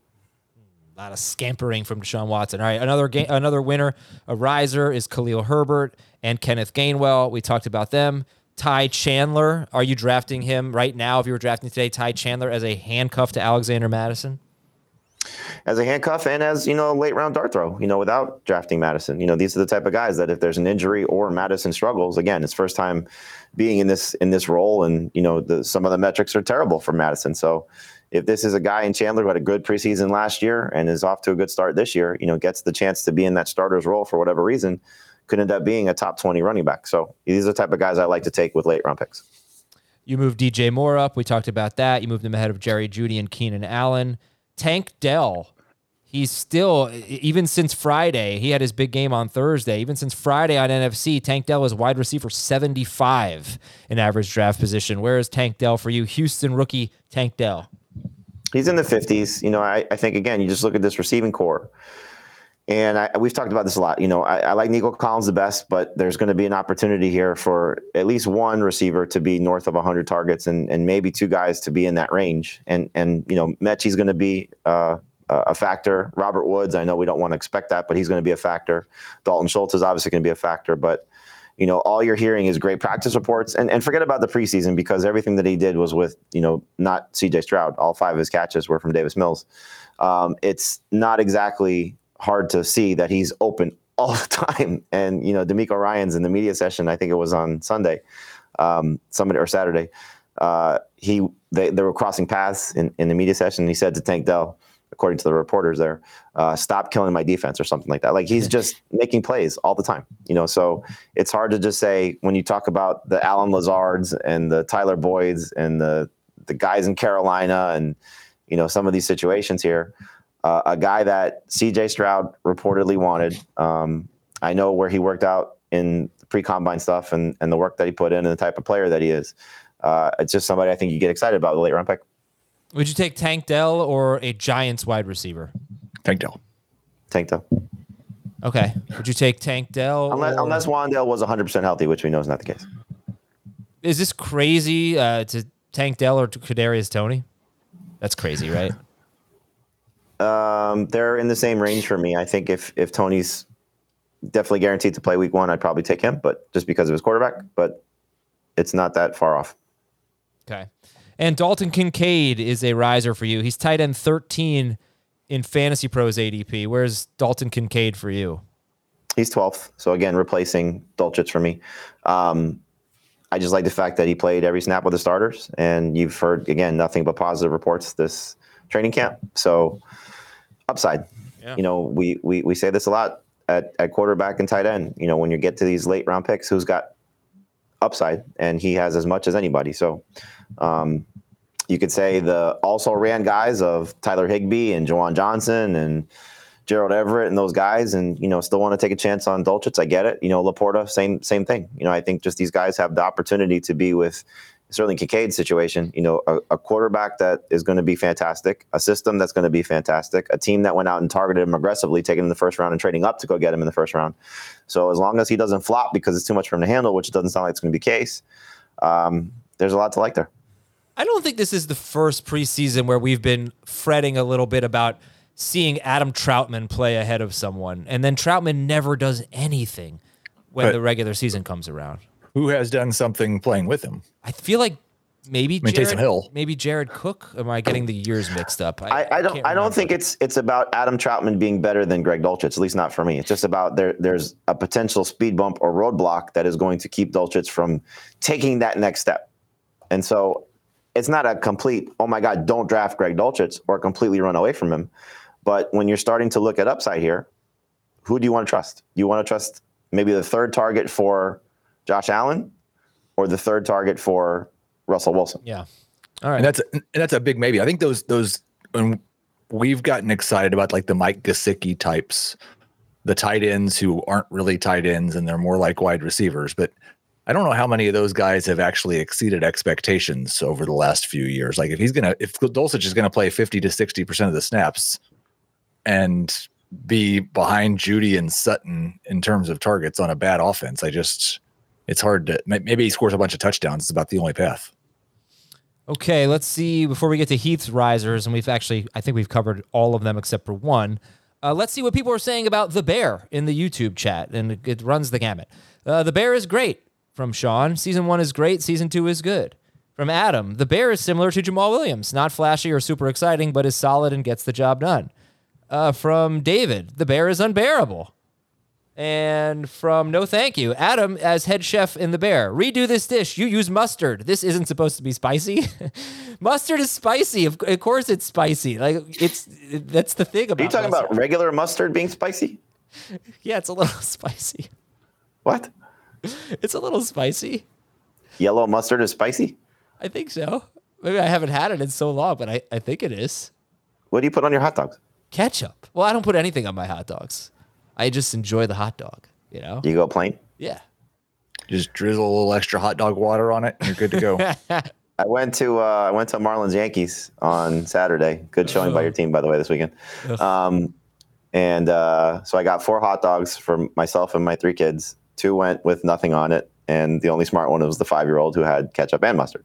A lot of scampering from Deshaun Watson. All right, another game, another winner, a riser is Khalil Herbert and Kenneth Gainwell. We talked about them. Ty Chandler, are you drafting him right now? If you were drafting today, Ty Chandler as a handcuff to Alexander Mattison. as a handcuff and as you know late round dart throw you know without drafting Mattison you know these are the type of guys that if there's an injury or Mattison struggles again it's first time being in this in this role and you know the, some of the metrics are terrible for Mattison so if this is a guy in chandler who had a good preseason last year and is off to a good start this year you know gets the chance to be in that starter's role for whatever reason could end up being a top 20 running back so these are the type of guys i like to take with late round picks You moved DJ Moore up. We talked about that. You moved him ahead of Jerry Jeudy and Keenan Allen. Tank Dell, he's still, even since Friday, he had his big game on Thursday. Even since Friday on NFFC, Tank Dell is wide receiver 75 in average draft position. Where is Tank Dell for you? Houston rookie Tank Dell. He's in the 50s. You know, I, I think again, you just look at this receiving corps, and I, we've talked about this a lot. You know, I, I like Nico Collins the best, but there's going to be an opportunity here for at least one receiver to be north of 100 targets, and and maybe two guys to be in that range. And and you know, Metchie's going to be uh, a factor. Robert Woods, I know we don't want to expect that, but he's going to be a factor. Dalton Schultz is obviously going to be a factor, but you know, all you're hearing is great practice reports, and, and forget about the preseason because everything that he did was with, you know, not C.J. Stroud. All five of his catches were from Davis Mills. Um, it's not exactly hard to see that he's open all the time. And you know, DeMeco Ryans in the media session, I think it was on Sunday, um, Sunday or Saturday. Uh, he they, they were crossing paths in, in the media session. And he said to Tank Dell, according to the reporters there, uh, stop killing my defense or something like that. Like he's just making plays all the time, you know. So it's hard to just say when you talk about the Allen Lazards and the Tyler Boyds and the the guys in Carolina and you know some of these situations here. Uh, a guy that C.J. Stroud reportedly wanted. Um, I know where he worked out in pre combine stuff and and the work that he put in and the type of player that he is. Uh, it's just somebody I think you get excited about the late round pick. Would you take Tank Dell or a Giants wide receiver? Tank Dell. Tank Dell. Okay. Would you take Tank Dell? Unless, or- unless Wan'Dale was 100% healthy, which we know is not the case. is this crazy uh, to Tank Dell or to Kadarius Toney? That's crazy, right? Um, they're in the same range for me. I think if if Toney's definitely guaranteed to play week one, I'd probably take him, but just because of his quarterback, but it's not that far off. Okay. And Dalton Kincaid is a riser for you. He's tight end 13 in Fantasy Pros ADP. Where's Dalton Kincaid for you? He's 12th. So again, replacing Dulcich for me. Um, I just like the fact that he played every snap with the starters, and you've heard again nothing but positive reports this training camp. So upside. Yeah. You know, we, we we say this a lot at, at quarterback and tight end. You know, when you get to these late round picks, who's got upside, and he has as much as anybody. So um, you could say the also ran guys of Tyler Higbee and Juwan Johnson and Gerald Everett and those guys, and you know, still want to take a chance on Dulcich. I get it. You know, LaPorta, same same thing. You know, I think just these guys have the opportunity to be with certainly Kincaid's situation. You know, a, a quarterback that is going to be fantastic, a system that's going to be fantastic, a team that went out and targeted him aggressively, taking him in the first round and trading up to go get him in the first round. So as long as he doesn't flop because it's too much for him to handle, which doesn't sound like it's going to be the case, um, there's a lot to like there. I don't think this is the first preseason where we've been fretting a little bit about seeing Adam Trautman play ahead of someone, and then Trautman never does anything when But- the regular season comes around. Who has done something playing with him? I feel like maybe mean, Jared, Taysom Hill. maybe Jared Cook. Am I getting the years mixed up? I, I don't. can't I don't think it's it's about Adam Trautman being better than Greg Dulcich. At least not for me. It's just about there. There's a potential speed bump or roadblock that is going to keep Dulcich from taking that next step. And so, it's not a complete. Oh my God! Don't draft Greg Dulcich or completely run away from him. But when you're starting to look at upside here, who do you want to trust? Do you want to trust maybe the third target for Josh Allen, or the third target for Russell Wilson? Yeah. All right. And that's and that's a big maybe. I think those those when we've gotten excited about like the Mike Gesicki types, the tight ends who aren't really tight ends and they're more like wide receivers. But I don't know how many of those guys have actually exceeded expectations over the last few years. Like if he's gonna if Dulcich is gonna play fifty to sixty percent of the snaps and be behind Jeudy and Sutton in terms of targets on a bad offense, I just it's hard to maybe he scores a bunch of touchdowns. It's about the only path. Okay, let's see. Before we get to Heath's risers, and we've actually, I think we've covered all of them except for one. Uh, let's see what people are saying about the Bear in the YouTube chat, and it, runs the gamut. Uh, the Bear is great from Sean. Season one is great. Season two is good. From Adam, the Bear is similar to Jamaal Williams, not flashy or super exciting, but is solid and gets the job done. Uh, from David, the Bear is unbearable. And from No Thank You, Adam as head chef in The Bear. Redo this dish. You use mustard. This isn't supposed to be spicy. mustard is spicy. Of, of course, it's spicy. Like it's that's the thing about. Are you talking mustard. about regular mustard being spicy? Yeah, it's a little spicy. What? It's a little spicy. Yellow mustard is spicy? I think so. Maybe I haven't had it in so long, but I, I think it is. What do you put on your hot dogs? Ketchup. Well, I don't put anything on my hot dogs. I just enjoy the hot dog. You know. You go plain? Yeah. Just drizzle a little extra hot dog water on it, and you're good to go. I went to uh, I went to Marlins Yankees on Saturday. Good showing by your team, by the way, this weekend. Um, and uh, so I got four hot dogs for myself and my three kids. Two went with nothing on it, and the only smart one was the five year old who had ketchup and mustard.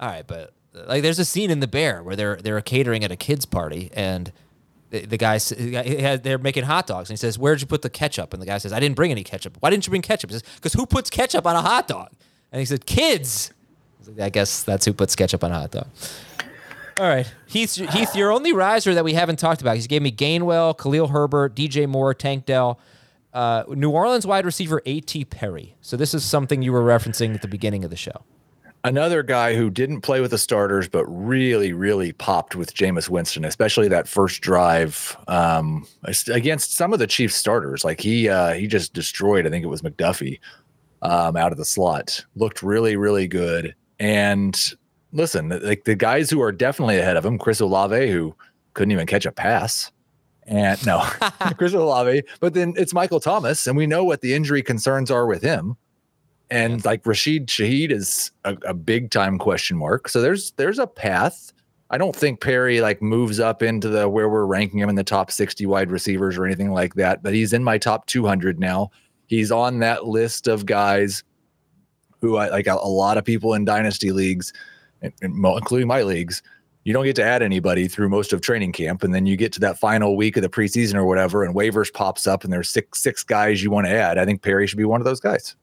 All right, but like there's a scene in The Bear where they're they're catering at a kids party and The, the guy, they're making hot dogs, and he says, "Where'd you put the ketchup?" And the guy says, "I didn't bring any ketchup." Why didn't you bring ketchup? He says, "Because who puts ketchup on a hot dog?" And he said, "Kids." I, like, I guess that's who puts ketchup on a hot dog. All right, Heath, Heath, your only riser that we haven't talked about. He gave me Gainwell, Khalil Herbert, DJ Moore, Tank Dell, uh, New Orleans wide receiver A.T. Perry. So this is something you were referencing at the beginning of the show. Another guy who didn't play with the starters, but really, really popped with Jameis Winston, especially that first drive um, against some of the Chiefs starters. Like he uh, he just destroyed. I think it was McDuffie um, out of the slot. Looked really, really good. And listen, like the guys who are definitely ahead of him, Chris Olave, who couldn't even catch a pass. And no, Chris Olave. But then it's Michael Thomas, and we know what the injury concerns are with him. And like Rashid Shaheed is a, a big time question mark. So there's there's a path. I don't think Perry like moves up into the where we're ranking him in the top 60 wide receivers or anything like that, but he's in my top 200 now. He's on that list of guys who I like a, a lot of people in dynasty leagues, and- and mo- including my leagues. You don't get to add anybody through most of training camp, and then you get to that final week of the preseason or whatever, and waivers pops up, and there's six six guys you want to add. I think Perry should be one of those guys.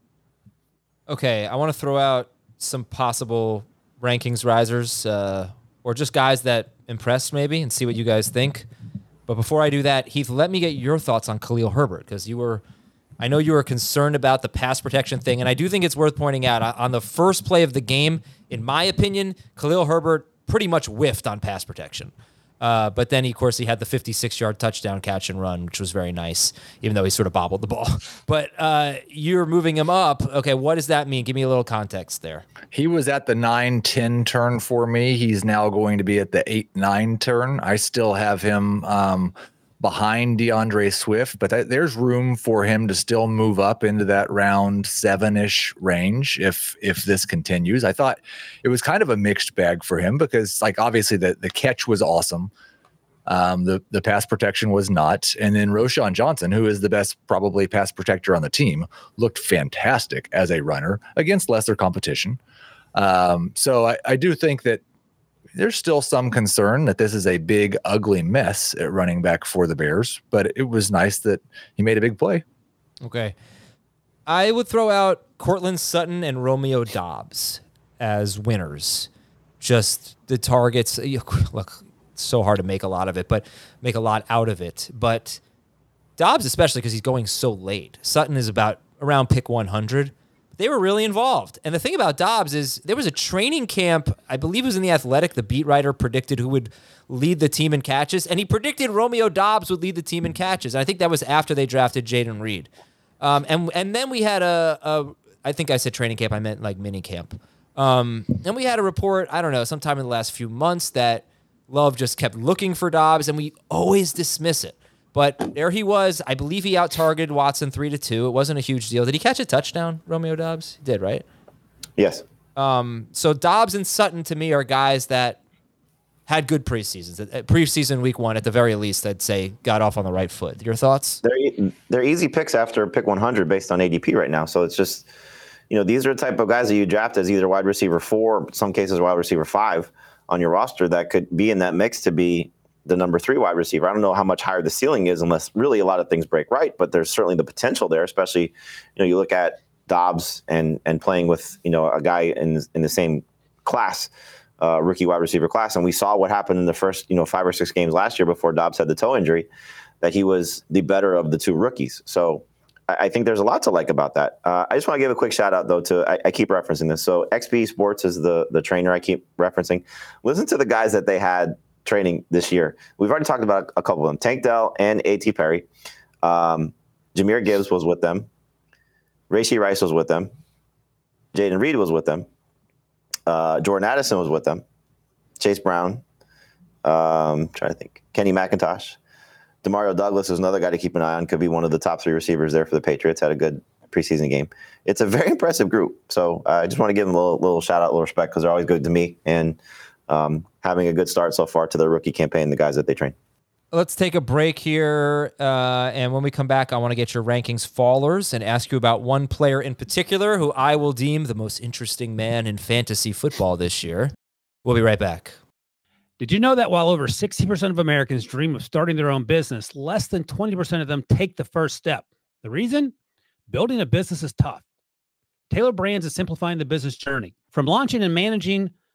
Okay, I want to throw out some possible rankings risers, uh, or just guys that impressed maybe, and see what you guys think. But before I do that, Heath, let me get your thoughts on Khalil Herbert because you were, I know you were concerned about the pass protection thing, and I do think it's worth pointing out uh, on the first play of the game, in my opinion, Khalil Herbert pretty much whiffed on pass protection. Uh, but then, of course, he had the 56 yard touchdown catch and run, which was very nice, even though he sort of bobbled the ball. But uh, you're moving him up. Okay, what does that mean? Give me a little context there. He was at the 9 10 turn for me. He's now going to be at the 8 9 turn. I still have him um, behind D'Andre Swift, but that, there's room for him to still move up into that round seven ish range if if this continues. I thought it was kind of a mixed bag for him because, like, obviously the, the catch was awesome. Um, the the pass protection was not, and then Roschon Johnson, who is the best probably pass protector on the team, looked fantastic as a runner against lesser competition. Um, so I, I do think that there's still some concern that this is a big, ugly mess at running back for the Bears, but it was nice that he made a big play. Okay. I would throw out Courtland Sutton and Romeo Doubs as winners. Just the targets. Look, it's so hard to make a lot of it, but make a lot out of it. But Doubs, especially because he's going so late. Sutton is about around pick 100. They were really involved. And the thing about Doubs is there was a training camp, I believe it was in the Athletic, the beat writer predicted who would lead the team in catches. And he predicted Romeo Doubs would lead the team in catches. And I think that was after they drafted Jayden Reed. Um, and and then we had a, a I think I said training camp, I meant like mini camp. Um, and we had a report, I don't know, sometime in the last few months that Love just kept looking for Doubs, and we always dismiss it. But there he was. I believe he out targeted Watson three to two. It wasn't a huge deal. Did he catch a touchdown, Romeo Doubs? He did, right? Yes. So Doubs and Sutton to me are guys that had good preseasons. Uh, Preseason week one, at the very least, I'd say got off on the right foot. Your thoughts? They're they're easy picks after pick 100 based on ADP right now. So it's just, you know, these are the type of guys that you draft as either wide receiver four, some cases wide receiver five on your roster that could be in that mix to be the number three wide receiver. I don't know how much higher the ceiling is unless really a lot of things break right, but there's certainly the potential there, especially, you know, you look at Doubs and and playing with, you know, a guy in in the same class. Uh, rookie wide receiver class, and we saw what happened in the first, you know, five or six games last year before Doubs had the toe injury that he was the better of the two rookies. So I, I think there's a lot to like about that. Uh, I just want to give a quick shout out though to I, I keep referencing this. So XP Sports is the the trainer I keep referencing. Listen to the guys that they had training this year. We've already talked about a couple of them: Tank Dell and A.T. Perry. Um, Jahmyr Gibbs was with them. Rashee Rice was with them. Jayden Reed was with them. Uh, Jordan Addison was with them. Chase Brown. Um, trying to think. Kenny McIntosh. Demario Douglas is another guy to keep an eye on. Could be one of the top three receivers there for the Patriots. Had a good preseason game. It's a very impressive group. So uh, I just want to give them a little, little shout out, a little respect because they're always good to me and um, having a good start so far to their rookie campaign. The guys that they train. Let's take a break here. Uh, and when we come back, I want to get your rankings fallers and ask you about one player in particular who I will deem the most interesting man in fantasy football this year. We'll be right back. Did you know that while over 60% of Americans dream of starting their own business, less than 20% of them take the first step? The reason? Building a business is tough. Tailor Brands is simplifying the business journey. From launching and managing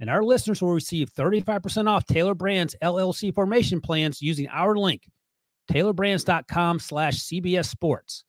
And our listeners will receive 35% off Tailor Brands LLC formation plans using our link, tailorbrands.com slash CBS Sports.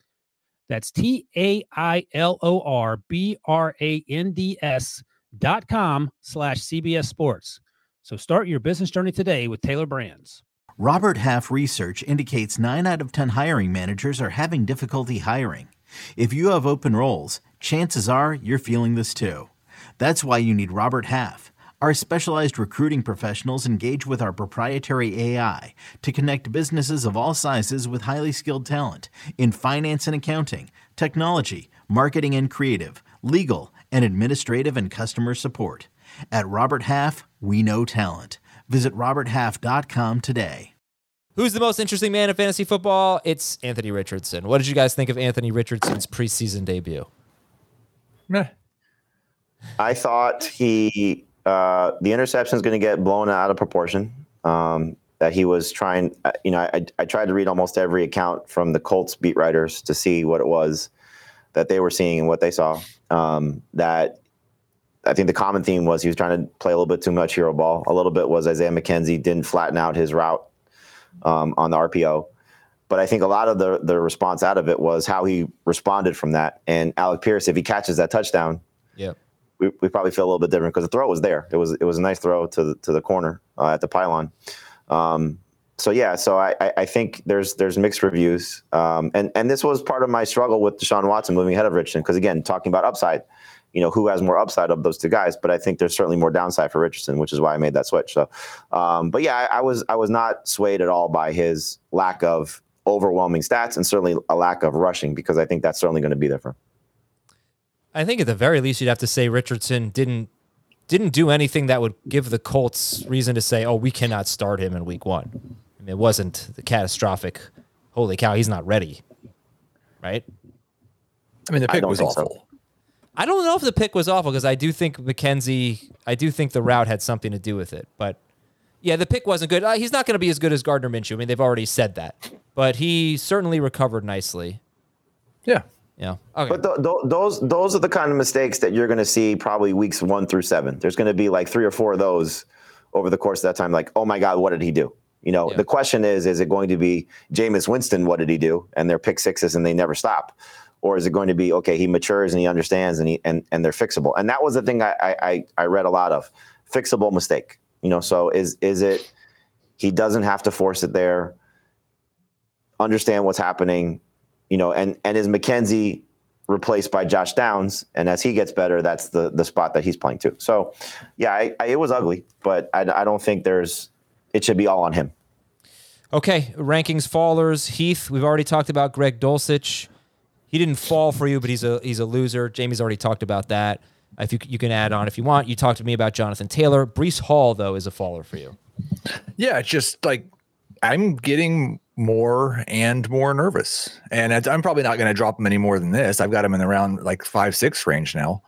That's T A I L O R B R A N D S dot com slash CBS Sports. So start your business journey today with Tailor Brands. Robert Half research indicates 9 out of 10 hiring managers are having difficulty hiring. If you have open roles, chances are you're feeling this too. That's why you need Robert Half. Our specialized recruiting professionals engage with our proprietary AI to connect businesses of all sizes with highly skilled talent in finance and accounting, technology, marketing and creative, legal, and administrative and customer support. At Robert Half, we know talent. Visit RobertHalf.com today. Who's the most interesting man in fantasy football? It's Anthony Richardson. What did you guys think of Anthony Richardson's preseason debut? Meh. I thought he uh, the interception is going to get blown out of proportion. Um, that he was trying, uh, you know, I, I tried to read almost every account from the Colts beat writers to see what it was that they were seeing and what they saw. Um, that I think the common theme was he was trying to play a little bit too much hero ball. A little bit was Isaiah McKenzie didn't flatten out his route um, on the RPO. But I think a lot of the the response out of it was how he responded from that. And Alec Pierce, if he catches that touchdown, yeah, we, we probably feel a little bit different because the throw was there. It was it was a nice throw to the, to the corner uh, at the pylon. Um, so yeah, so I, I think there's there's mixed reviews, um, and and this was part of my struggle with Deshaun Watson moving ahead of Richardson because again, talking about upside, you know, who has more upside of those two guys? But I think there's certainly more downside for Richardson, which is why I made that switch. So, um, but yeah, I, I was I was not swayed at all by his lack of overwhelming stats and certainly a lack of rushing because I think that's certainly going to be there for him. I think at the very least you'd have to say Richardson didn't didn't do anything that would give the Colts reason to say, "Oh, we cannot start him in Week One." I mean, it wasn't the catastrophic. Holy cow, he's not ready, right? I mean, the pick was awful. So. I don't know if the pick was awful because I do think McKenzie, I do think the route had something to do with it. But yeah, the pick wasn't good. Uh, he's not going to be as good as Gardner Minshew. I mean, they've already said that, but he certainly recovered nicely. Yeah, yeah. Okay. But th- th- those those are the kind of mistakes that you're going to see probably weeks one through seven. There's going to be like three or four of those over the course of that time. Like, oh my God, what did he do? You know, yeah. the question is, is it going to be Jameis Winston? What did he do? And they're pick sixes and they never stop, or is it going to be okay? He matures and he understands and he and and they're fixable. And that was the thing I I I read a lot of fixable mistake. You know, so is is it he doesn't have to force it there. Understand what's happening you know, and and is McKenzie replaced by Josh Downs? And as he gets better, that's the the spot that he's playing to. So, yeah, I, I, it was ugly, but I, I don't think there's it should be all on him. Okay, rankings fallers. Heath, we've already talked about Greg Dulcich. He didn't fall for you, but he's a he's a loser. Jamey's already talked about that. If you you can add on if you want. You talked to me about Jonathan Taylor. Breece Hall though is a faller for you. Yeah, it's just like I'm getting more and more nervous. And I'm probably not going to drop him any more than this. I've got him in around like five, six range now.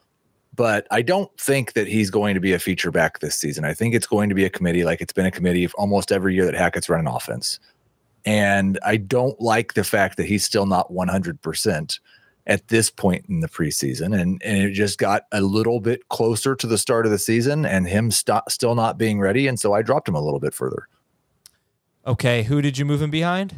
But I don't think that he's going to be a feature back this season. I think it's going to be a committee like it's been a committee almost every year that Hackett's run an offense. And I don't like the fact that he's still not 100% at this point in the preseason. And, and it just got a little bit closer to the start of the season and him st- still not being ready. And so I dropped him a little bit further. Okay, who did you move him behind?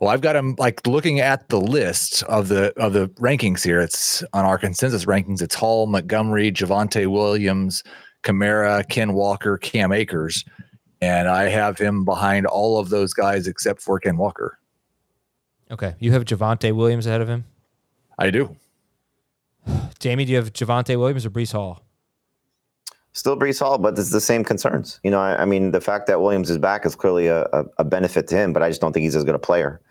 Well, I've got him like looking at the list of the of the rankings here. It's on our consensus rankings. It's Hall, Montgomery, Javonte Williams, Kamara, Ken Walker, Cam Akers, and I have him behind all of those guys except for Ken Walker. Okay, you have Javonte Williams ahead of him. I do. Jamey, do you have Javonte Williams or Breece Hall? Still Breece Hall, but it's the same concerns. You know, I, I, mean, the fact that Williams is back is clearly a, a, a, benefit to him, but I just don't think he's as good a player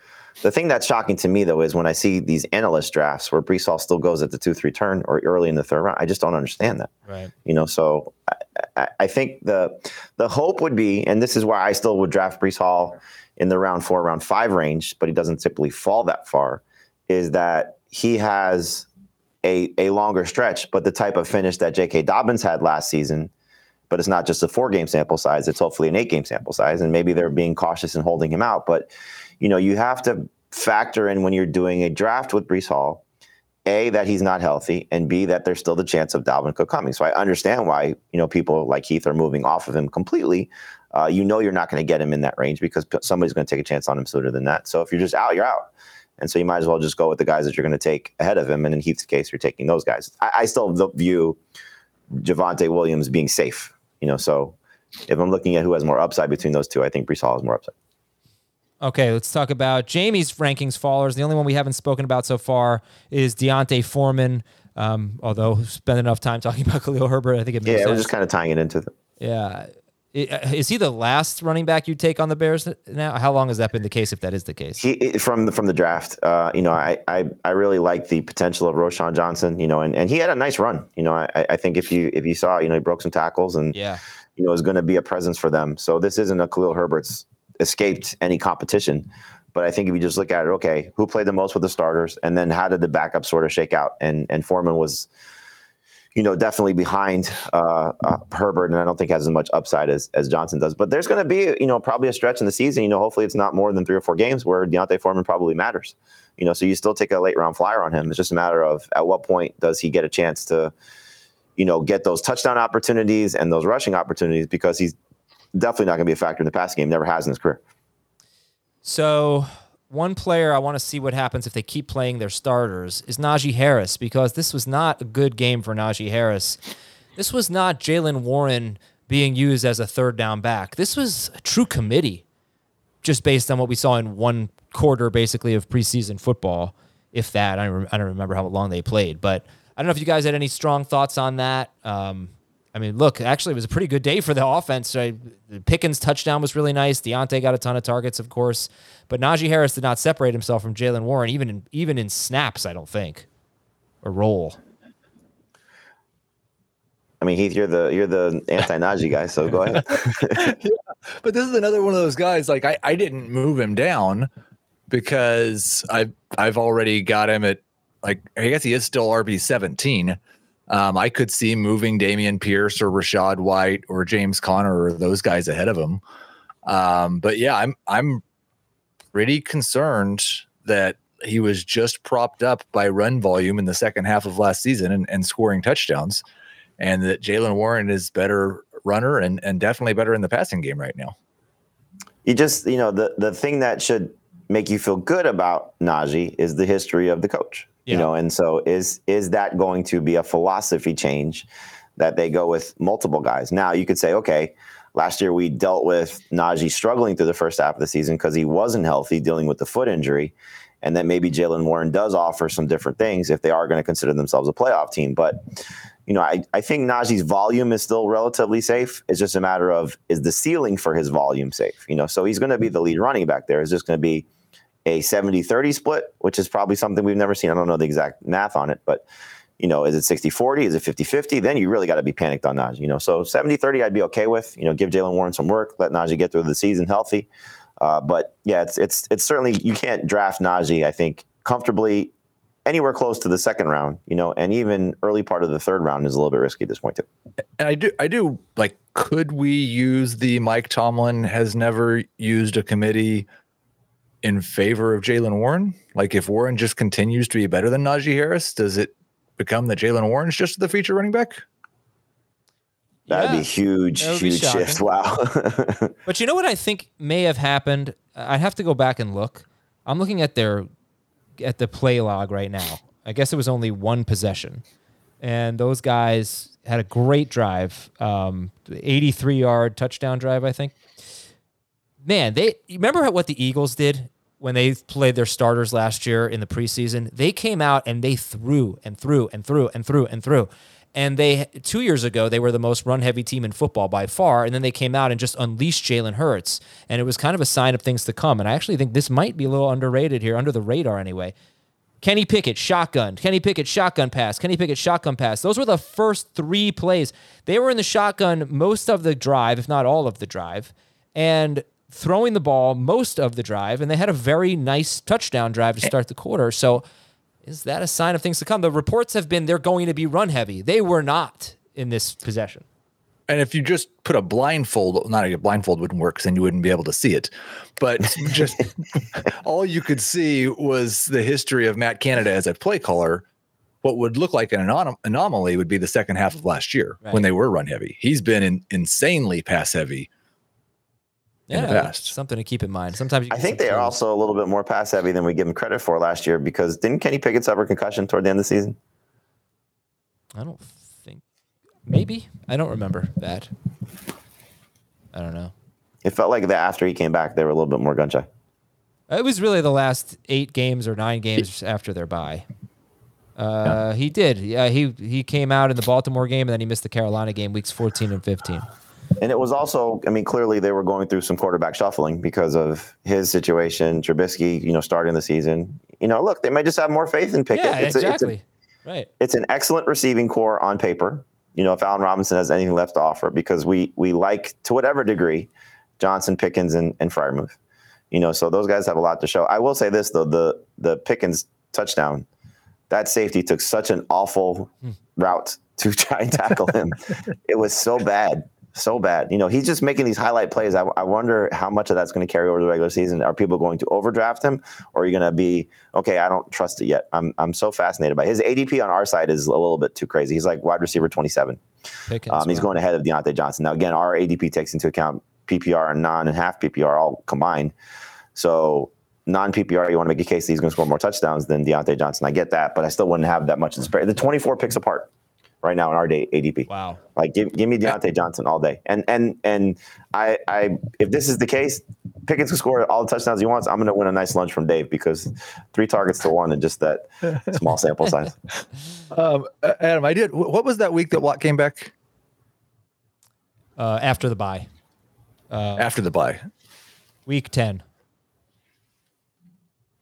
The thing that's shocking to me though is when I see these analyst drafts where Breece Hall still goes at the two three turn or early in the third round. I just don't understand that. Right. You know, so I, I, I think the the hope would be, and this is why I still would draft Breece Hall in the round four, round five range, but he doesn't typically fall that far, is that he has a a longer stretch, but the type of finish that J.K. Dobbins had last season. But it's not just a four game sample size; it's hopefully an eight game sample size, and maybe they're being cautious and holding him out. But you know, you have to factor in when you're doing a draft with Breece Hall, a that he's not healthy, and b that there's still the chance of Dalvin Cook coming. So I understand why you know people like Heath are moving off of him completely. Uh, you know you're not going to get him in that range because somebody's going to take a chance on him sooner than that. So if you're just out, you're out. And so you might as well just go with the guys that you're going to take ahead of him. And in Heath's case, you're taking those guys. I, I still view Javonte Williams being safe. You know, so if I'm looking at who has more upside between those two, I think Breece Hall has more upside. Okay, let's talk about Jamey's rankings fallers. The only one we haven't spoken about so far is D'Onta Foreman. Um, although spend enough time talking about Khalil Herbert, I think it makes yeah, sense. we're just kind of tying it into the. Yeah. Is he the last running back you take on the Bears now? How long has that been the case? If that is the case, he from the from the draft, uh, you know, I, I I really like the potential of Roschon Johnson, you know, and, and he had a nice run, you know. I, I think if you if you saw, you know, he broke some tackles and yeah, you know, is going to be a presence for them. So this isn't a Khalil Herbert's escaped any competition, but I think if you just look at it, okay, who played the most with the starters, and then how did the backup sort of shake out? And and Foreman was you know, definitely behind uh, uh, Herbert, and I don't think has as much upside as, as Johnson does. But there's going to be, you know, probably a stretch in the season. You know, hopefully it's not more than three or four games where D'Onta Foreman probably matters. You know, so you still take a late round flyer on him. It's just a matter of at what point does he get a chance to, you know, get those touchdown opportunities and those rushing opportunities because he's definitely not going to be a factor in the passing game. Never has in his career. So one player I want to see what happens if they keep playing their starters is Najee Harris because this was not a good game for Najee Harris. This was not Jaylen Warren being used as a third down back. This was a true committee, just based on what we saw in one quarter, basically, of preseason football. If that, I don't, remember how long they played, but I don't know if you guys had any strong thoughts on that. Um, I mean, look, actually, it was a pretty good day for the offense. Right? Pickens' touchdown was really nice. Diontae got a ton of targets, of course, but Najee Harris did not separate himself from Jaylen Warren, even in even in snaps. I don't think, or roll. I mean, Heath, you're the you're the anti Najee guy, so go ahead. yeah, but this is another one of those guys. Like I, I didn't move him down because I've I've already got him at like I guess he is still RB seventeen. Um, I could see moving Dameon Pierce or Rachaad White or James Conner or those guys ahead of him. Um, but yeah, I'm I'm pretty concerned that he was just propped up by run volume in the second half of last season and, and scoring touchdowns, and that Jaylen Warren is better runner and, and definitely better in the passing game right now. You just you know the the thing that should make you feel good about Najee is the history of the coach. Yeah. You know, and so is is that going to be a philosophy change that they go with multiple guys? Now you could say, okay, last year we dealt with Najee struggling through the first half of the season because he wasn't healthy, dealing with the foot injury, and that maybe Jaylen Warren does offer some different things if they are going to consider themselves a playoff team. But you know, I, I think Najee's volume is still relatively safe. It's just a matter of is the ceiling for his volume safe? You know, so he's going to be the lead running back there. It's just going to be a 70 30 split, which is probably something we've never seen. I don't know the exact math on it, but you know, is it 60 40? Is it 50 50? Then you really got to be panicked on Najee. You know, so 70 30, I'd be okay with. You know, give Jaylen Warren some work, let Najee get through the season healthy. Uh, but yeah, it's, it's, it's certainly, you can't draft Najee, I think, comfortably anywhere close to the second round, you know, and even early part of the third round is a little bit risky at this point, too. And I do, I do like, could we use the Mike Tomlin has never used a committee in favor of Jaylen Warren? Like if Warren just continues to be better than Najee Harris, does it become that Jaylen Warren's just the feature running back? That'd yeah, be huge, huge shift. Wow. but you know what I think may have happened? I'd have to go back and look. I'm looking at their at the play log right now. I guess it was only one possession. And those guys had a great drive, um, 83 yard touchdown drive, I think. Man, they remember what the Eagles did when they played their starters last year in the preseason, they came out and they threw and threw and threw and threw and threw. And they two years ago they were the most run heavy team in football by far, and then they came out and just unleashed Jalen Hurts, and it was kind of a sign of things to come. And I actually think this might be a little underrated here, under the radar anyway. Kenny Pickett shotgun, Kenny Pickett shotgun pass, Kenny Pickett shotgun pass. Those were the first three plays. They were in the shotgun most of the drive, if not all of the drive, and throwing the ball most of the drive, and they had a very nice touchdown drive to eh. start the quarter. So is that a sign of things to come? The reports have been they're going to be run heavy. They were not in this possession. And if you just put a blindfold, not a blindfold wouldn't work because then you wouldn't be able to see it. But just all you could see was the history of Matt Canada as a play caller. What would look like an anom- anomaly would be the second half of last year Right. when they were run heavy. He's been in, insanely pass heavy. In the Yeah, past. something to keep in mind. Sometimes you I think they are also a little bit more pass heavy than we give them credit for last year because didn't Kenny Pickett suffer concussion toward the end of the season? I don't think. Maybe I don't remember that. I don't know. It felt like that after he came back, they were a little bit more gun shy. It was really the last eight games or nine games after their bye. Uh, He did. Yeah, he he came out in the Baltimore game and then he missed the Carolina game, weeks 14 and 15. And it was also, I mean, clearly they were going through some quarterback shuffling because of his situation. Trubisky, you know, starting the season. You know, look, they might just have more faith in Pickett. Yeah, it's, a, it's, a, exactly. right. it's an excellent receiving corps on paper. You know, if Allen Robinson has anything left to offer, because we we like to whatever degree Johnson, Pickens, and and Freiermuth. You know, so those guys have a lot to show. I will say this though: the the Pickens touchdown, that safety took such an awful hmm. route to try and tackle him. it was so bad, so bad. You know, he's just making these highlight plays. I, I wonder how much of that's going to carry over the regular season. Are people going to overdraft him, or are you going to be okay? I don't trust it yet. I'm I'm so fascinated by his ADP on our side is a little bit too crazy. He's like wide receiver 27. Pickens, Um, he's going ahead of Diontae Johnson. Now, again, our ADP takes into account PPR and non and half PPR all combined. So, non PPR, you want to make a case that he's going to score more touchdowns than Diontae Johnson. I get that, but I still wouldn't have that much in spare. The 24 picks apart right now in our day ADP. Wow. Like, give, give me Diontae Johnson all day. And and and I I if this is the case, Pickens can score all the touchdowns he wants. I'm going to win a nice lunch from Dave because three targets to one and just that small sample size. Um, uh, Adam, I did. What was that week that Watt came back Uh, after the bye, after the bye? week 10.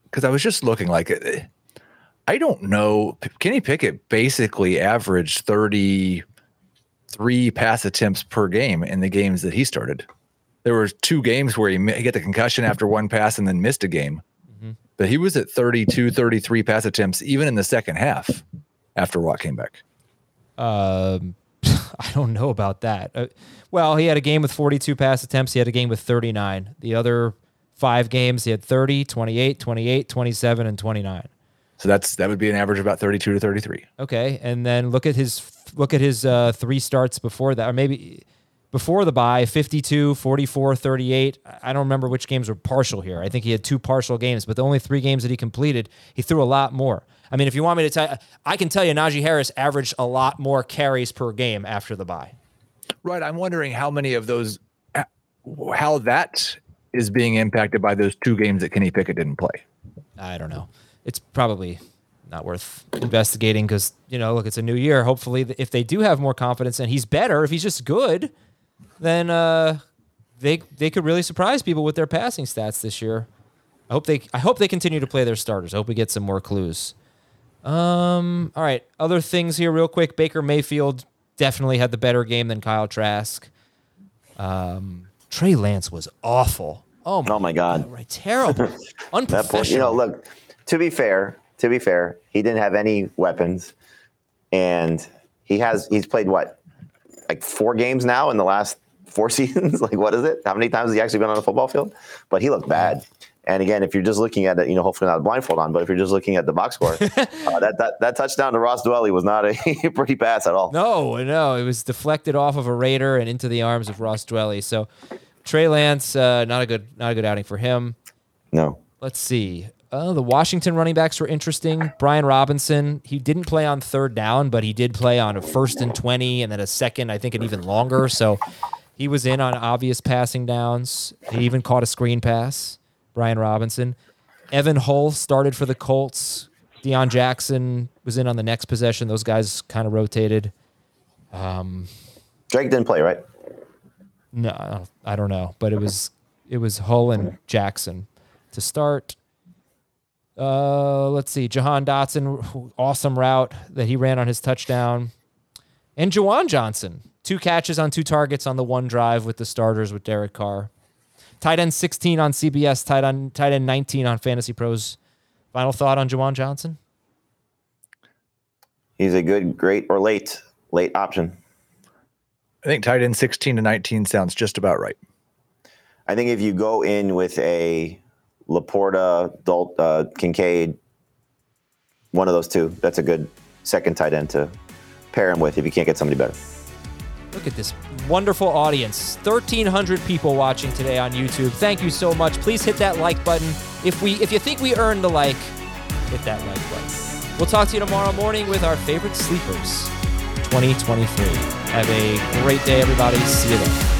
because I was just looking like it. I don't know. Kenny Pickett basically averaged 33 pass attempts per game in the games that he started. There were two games where he, he got the concussion after one pass and then missed a game. But he was at 32, 33 pass attempts even in the second half after Watt came back. Um, I don't know about that. Uh, well, he had a game with 42 pass attempts. He had a game with 39. The other five games, he had 30, 28, 28, 27, and 29. So that's that would be an average of about 32 to 33. Okay, and then look at his look at his uh, three starts before that, or maybe before the bye 52, 44, 38. I don't remember which games were partial here. I think he had two partial games, but the only three games that he completed, he threw a lot more. I mean, if you want me to tell, I can tell you Najee Harris averaged a lot more carries per game after the bye. Right. I'm wondering how many of those, uh, how that is being impacted by those two games that Kenny Pickett didn't play. I don't know. It's probably not worth investigating because you know, look, it's a new year. Hopefully, if they do have more confidence and he's better, if he's just good, then uh, they they could really surprise people with their passing stats this year. I hope they I hope they continue to play their starters. I hope we get some more clues. Um. All right. Other things here, real quick. Baker Mayfield definitely had the better game than Kyle Trask. Um. Trey Lance was awful. Oh my, Oh my God. right, terrible, unprofessional. point, you know, look, to be fair, to be fair, he didn't have any weapons, and he has he's played what, like four games now in the last four seasons. like, what is it? How many times has he actually been on a football field? But he looked bad. And again, if you're just looking at it, you know, hopefully not a blindfold on, but if you're just looking at the box score, uh, that, that that touchdown to Ross Dwelley was not a pretty pass at all. No, no, it was deflected off of a Raider and into the arms of Ross Dwelley. So Trey Lance, uh, not a good, not a good outing for him. No. Let's see. Uh, the Washington running backs were interesting. Brian Robinson, he didn't play on third down, but he did play on a first and 20 and then a second, I think, and even longer. So he was in on obvious passing downs. He even caught a screen pass, Brian Robinson. Evan Hull started for the Colts. Deon Jackson was in on the next possession. Those guys kind of rotated. Um, Drake didn't play, right? No, I don't know, but it was it was Hull and Jackson to start. Uh, let's see, Jahan Dotson, awesome route that he ran on his touchdown, and Juwan Johnson, two catches on two targets on the one drive with the starters with Derek Carr. Tight end 16 on CBS, tight end tight end 19 on Fantasy Pros. Final thought on Juwan Johnson? He's a good, great, or late late option. I think tight end 16 to 19 sounds just about right. I think if you go in with a LaPorta, Dalt, uh, Kincaid, one of those two, that's a good second tight end to pair him with if you can't get somebody better. Look at this wonderful audience. 1300 people watching today on YouTube. Thank you so much. Please hit that like button. If we if you think we earned the like, hit that like button. We'll talk to you tomorrow morning with our favorite sleepers 2023. Have a great day everybody. See you then.